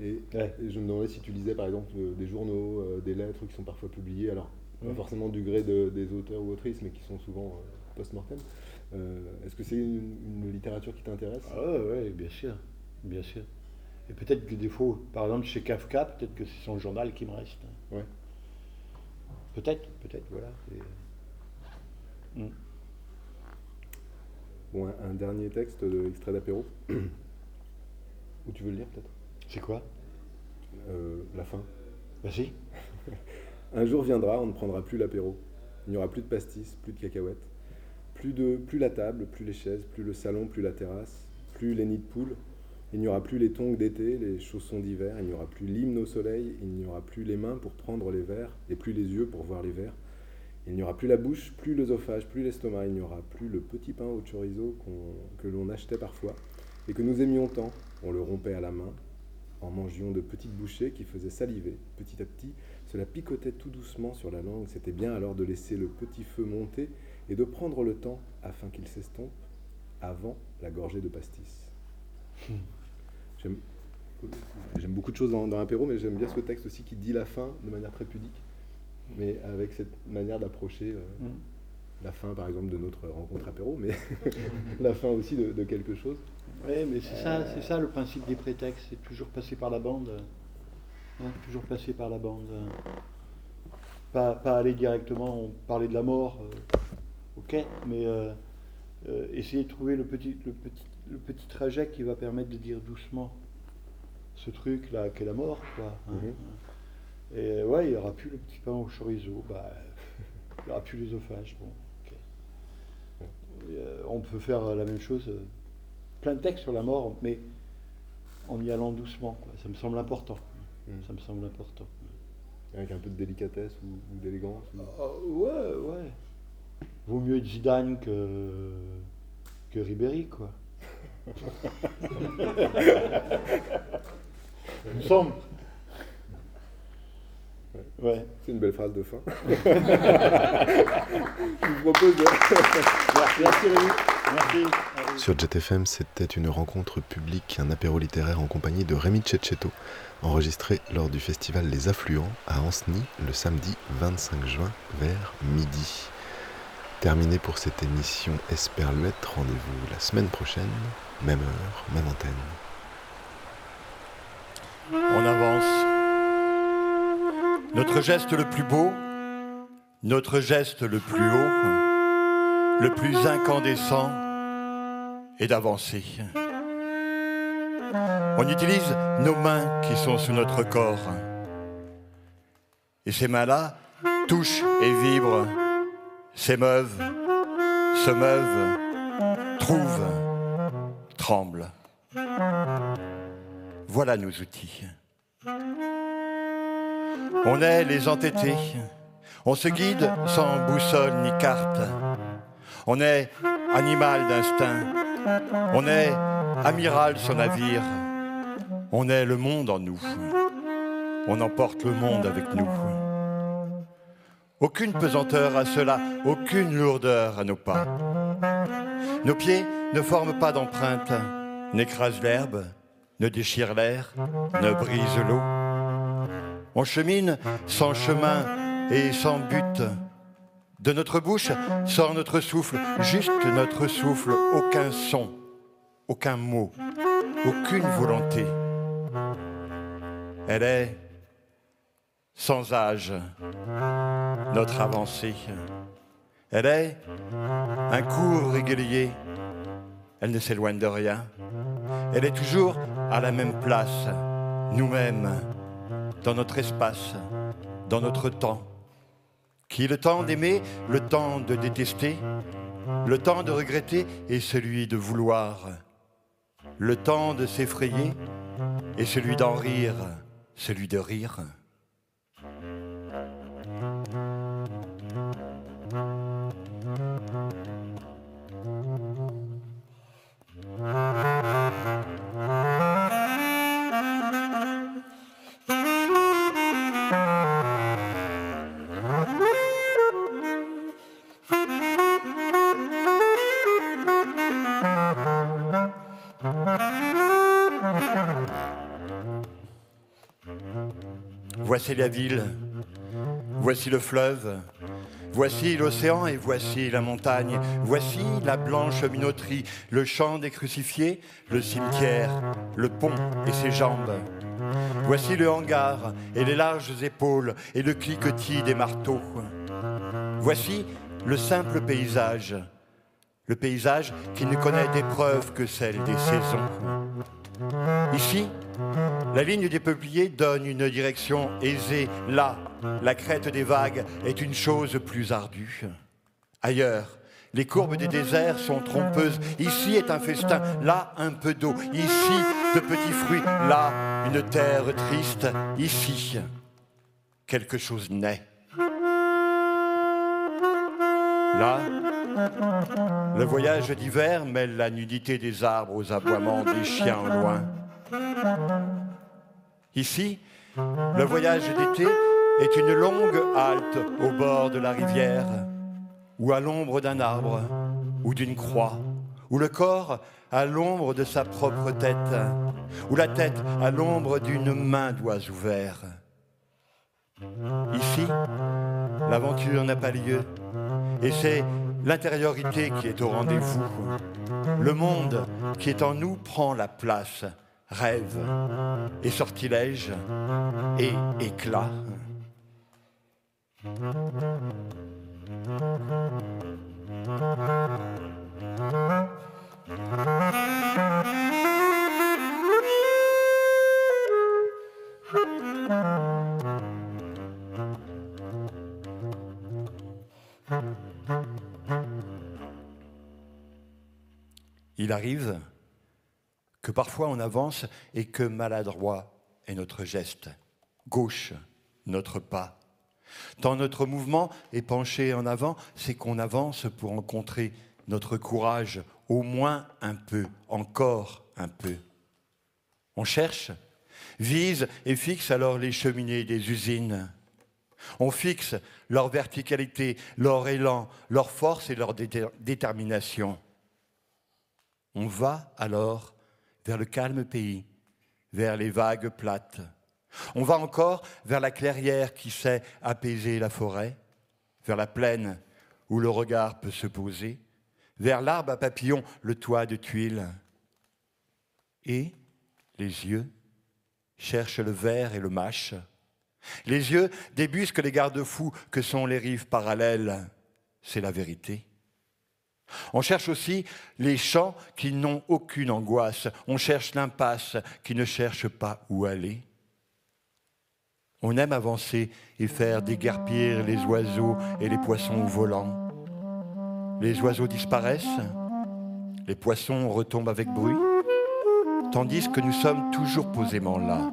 Et, Ouais. et je me demandais si tu lisais par exemple euh, des journaux, euh, des lettres qui sont parfois publiées, alors pas forcément du gré de- des auteurs ou autrices, mais qui sont souvent euh, post-mortem. Est-ce que c'est une, une littérature qui t'intéresse? Ah ouais, bien sûr, bien sûr. Et peut-être que des fois, par exemple chez Kafka, peut-être que c'est son journal qui me reste. Ouais. Peut-être, peut-être, voilà. Et- Mm. Bon, un, un dernier texte de extrait d'apéro. Où tu veux le lire peut-être? C'est quoi? Euh, La fin. Vas-y. Un jour viendra, on ne prendra plus l'apéro. Il n'y aura plus de pastis, plus de cacahuètes. Plus, de, plus la table, plus les chaises, plus le salon, plus la terrasse, plus les nids de poules. Il n'y aura plus les tongs d'été, les chaussons d'hiver, il n'y aura plus l'hymne au soleil, il n'y aura plus les mains pour prendre les verres, et plus les yeux pour voir les verres. Il n'y aura plus la bouche, plus l'œsophage, plus l'estomac, il n'y aura plus le petit pain au chorizo que l'on achetait parfois, et que nous aimions tant. On le rompait à la main, en mangions de petites bouchées qui faisaient saliver. Petit à petit, cela picotait tout doucement sur la langue. C'était bien alors de laisser le petit feu monter et de prendre le temps afin qu'il s'estompe avant la gorgée de pastis. J'aime j'aime beaucoup de choses dans, dans l'apéro, mais j'aime bien ce texte aussi qui dit la fin de manière très pudique, mais avec cette manière d'approcher euh, Mm. La fin, par exemple, de notre rencontre apéro, mais la fin aussi de, de quelque chose. Oui, mais c'est ça, c'est ça le principe des prétextes, c'est toujours passer par la bande. Hein, toujours passer par la bande. Pas, pas aller directement on- parler de la mort, euh, ok, mais euh, euh, essayer de trouver le petit, le, petit, le petit trajet qui va permettre de dire doucement ce truc-là qu'est la mort, quoi. hein. Mhm. Et ouais, il n'y aura plus le petit pain au chorizo, bah, il n'y aura plus l'œsophage, bon, euh, on peut faire la même chose, euh, plein de textes sur la mort, mais en y allant doucement, quoi. Ça me semble important. Mhm. Ça me semble important. Avec un peu de délicatesse ou, ou d'élégance. ou- Euh, ouais, ouais. Vaut mieux Zidane que, que Ribéry, quoi. Il me semble. Ouais. C'est une belle phrase de fin. Je vous propose de... Merci Rémi. Merci. Sur JetFM, c'était une rencontre publique, un apéro littéraire en compagnie de Rémi Cecchetto, enregistré lors du festival Les Affluents à Ancenis le samedi 25 juin vers midi. Terminé pour cette émission Esperluette, rendez-vous la semaine prochaine, même heure, même antenne. On avance. Notre geste le plus beau, notre geste le plus haut, le plus incandescent est d'avancer. On utilise nos mains qui sont sous notre corps. Et ces mains-là touchent et vibrent, s'émeuvent, se meuvent, trouvent, tremblent. Voilà nos outils. On est les entêtés. On se guide sans boussole ni carte. On est animal d'instinct. On est amiral sur navire. On est le monde en nous. On emporte le monde avec nous. Aucune pesanteur à cela, aucune lourdeur à nos pas. Nos pieds ne forment pas d'empreinte, n'écrasent l'herbe, ne déchirent l'air, ne brisent l'eau. On chemine sans chemin et sans but. De notre bouche sort notre souffle, juste notre souffle, aucun son, aucun mot, aucune volonté. Elle est sans âge, notre avancée. Elle est un cours régulier. Elle ne s'éloigne de rien. Elle est toujours à la même place, nous-mêmes, dans notre espace, dans notre temps. Qui est le temps d'aimer, le temps de détester, le temps de regretter et celui de vouloir, le temps de s'effrayer et celui d'en rire, celui de rire. Voici la ville, voici le fleuve, voici l'océan et voici la montagne, voici la blanche minoterie, le champ des crucifiés, le cimetière, le pont et ses jambes. Voici le hangar et les larges épaules et le cliquetis des marteaux. Voici le simple paysage, le paysage qui ne connaît d'épreuve que celle des saisons. Ici, la ligne des peupliers donne une direction aisée. Là, la crête des vagues est une chose plus ardue. Ailleurs, les courbes des déserts sont trompeuses. Ici est un festin, là un peu d'eau. Ici, de petits fruits, là une terre triste. Ici, quelque chose naît. Là, le voyage d'hiver mêle la nudité des arbres aux aboiements des chiens au loin. Ici, le voyage d'été est une longue halte au bord de la rivière, ou à l'ombre d'un arbre, ou d'une croix, ou le corps à l'ombre de sa propre tête, ou la tête à l'ombre d'une main doigt ouvert. Ici, l'aventure n'a pas lieu, et c'est l'intériorité qui est au rendez-vous. Le monde qui est en nous prend la place rêve et sortilège et éclat. Il arrive que parfois on avance et que maladroit est notre geste, gauche notre pas. Tant notre mouvement est penché en avant, c'est qu'on avance pour rencontrer notre courage au moins un peu, encore un peu. On cherche, vise et fixe alors les cheminées des usines. On fixe leur verticalité, leur élan, leur force et leur détermination. On va alors vers le calme pays, vers les vagues plates. On va encore vers la clairière qui sait apaiser la forêt, vers la plaine où le regard peut se poser, vers l'arbre à papillons, le toit de tuiles. Et les yeux cherchent le verre et le mâche. Les yeux débusquent les garde-fous que sont les rives parallèles. C'est la vérité. On cherche aussi les champs qui n'ont aucune angoisse. On cherche l'impasse qui ne cherche pas où aller. On aime avancer et faire déguerpir les oiseaux et les poissons volants. Les oiseaux disparaissent, les poissons retombent avec bruit, tandis que nous sommes toujours posément là.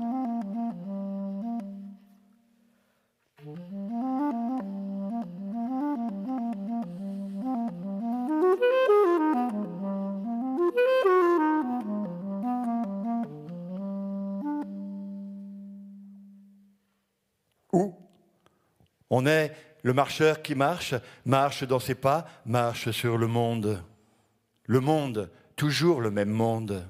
On est Le marcheur qui marche, marche dans ses pas, marche sur le monde. Le monde, toujours le même monde.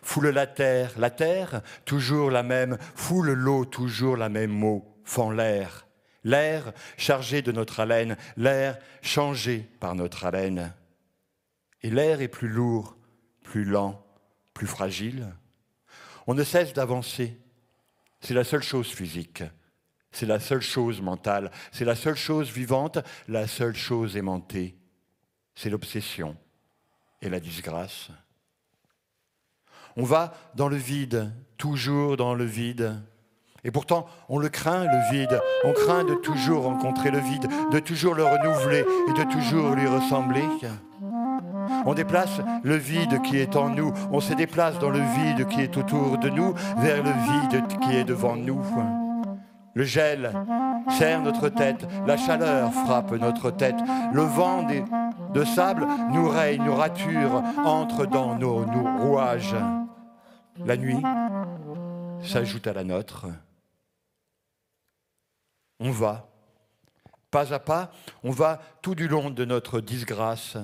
Foule la terre, la terre, toujours la même, foule l'eau, toujours la même eau, fend l'air. L'air chargé de notre haleine, l'air changé par notre haleine. Et l'air est plus lourd, plus lent, plus fragile. On ne cesse d'avancer. C'est la seule chose physique. C'est la seule chose mentale. C'est la seule chose vivante, la seule chose aimantée. C'est l'obsession et la disgrâce. On va dans le vide, toujours dans le vide. Et pourtant, on le craint, le vide. On craint de toujours rencontrer le vide, de toujours le renouveler et de toujours lui ressembler. On déplace le vide qui est en nous, on se déplace dans le vide qui est autour de nous vers le vide qui est devant nous. Le gel serre notre tête, la chaleur frappe notre tête, le vent de sable nous raye, nous rature, entre dans nos, nos rouages. La nuit s'ajoute à la nôtre. On va, pas à pas, on va tout du long de notre disgrâce.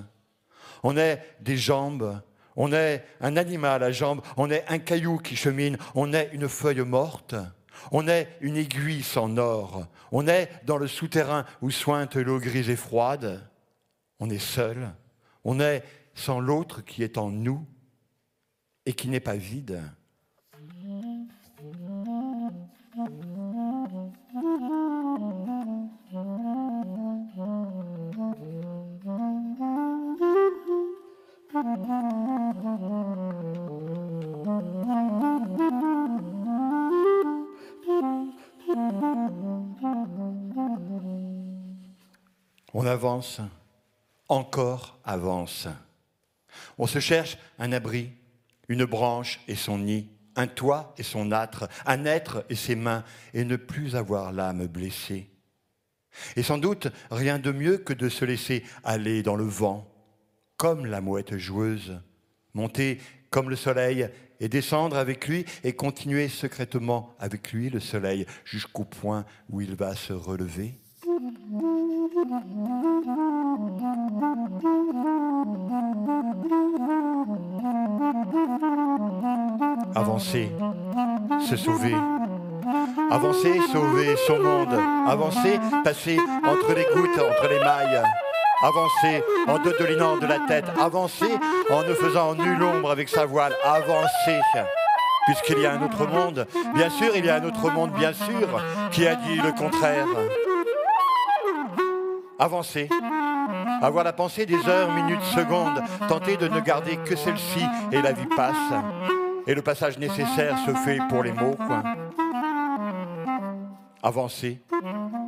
On est des jambes, on est un animal à jambes, on est un caillou qui chemine, on est une feuille morte, on est une aiguille sans or, on est dans le souterrain où sointe l'eau grise et froide, on est seul, on est sans l'autre qui est en nous et qui n'est pas vide. On avance, encore avance. On se cherche un abri, une branche et son nid, un toit et son âtre, un être et ses mains, et ne plus avoir l'âme blessée. Et sans doute rien de mieux que de se laisser aller dans le vent, comme la mouette joueuse, monter comme le soleil et descendre avec lui et continuer secrètement avec lui le soleil jusqu'au point où il va se relever. Avancer, se sauver. Avancer, sauver son monde. Avancer, passer entre les gouttes, entre les mailles. Avancer en dodelinant de la tête. Avancer en ne faisant nulle ombre avec sa voile. Avancer puisqu'il y a un autre monde. Bien sûr, il y a un autre monde, bien sûr, qui a dit le contraire. Avancer, avoir la pensée des heures, minutes, secondes, tenter de ne garder que celle-ci et la vie passe. Et le passage nécessaire se fait pour les mots. Avancer,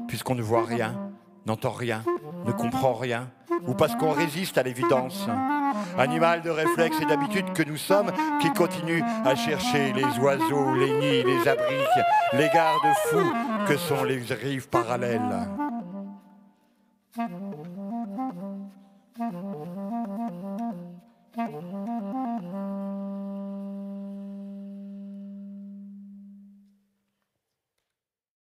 puisqu'on ne voit rien, n'entend rien, ne comprend rien, ou parce qu'on résiste à l'évidence. Animal de réflexe et d'habitude que nous sommes, qui continue à chercher les oiseaux, les nids, les abris, les garde-fous que sont les rives parallèles. Thank you.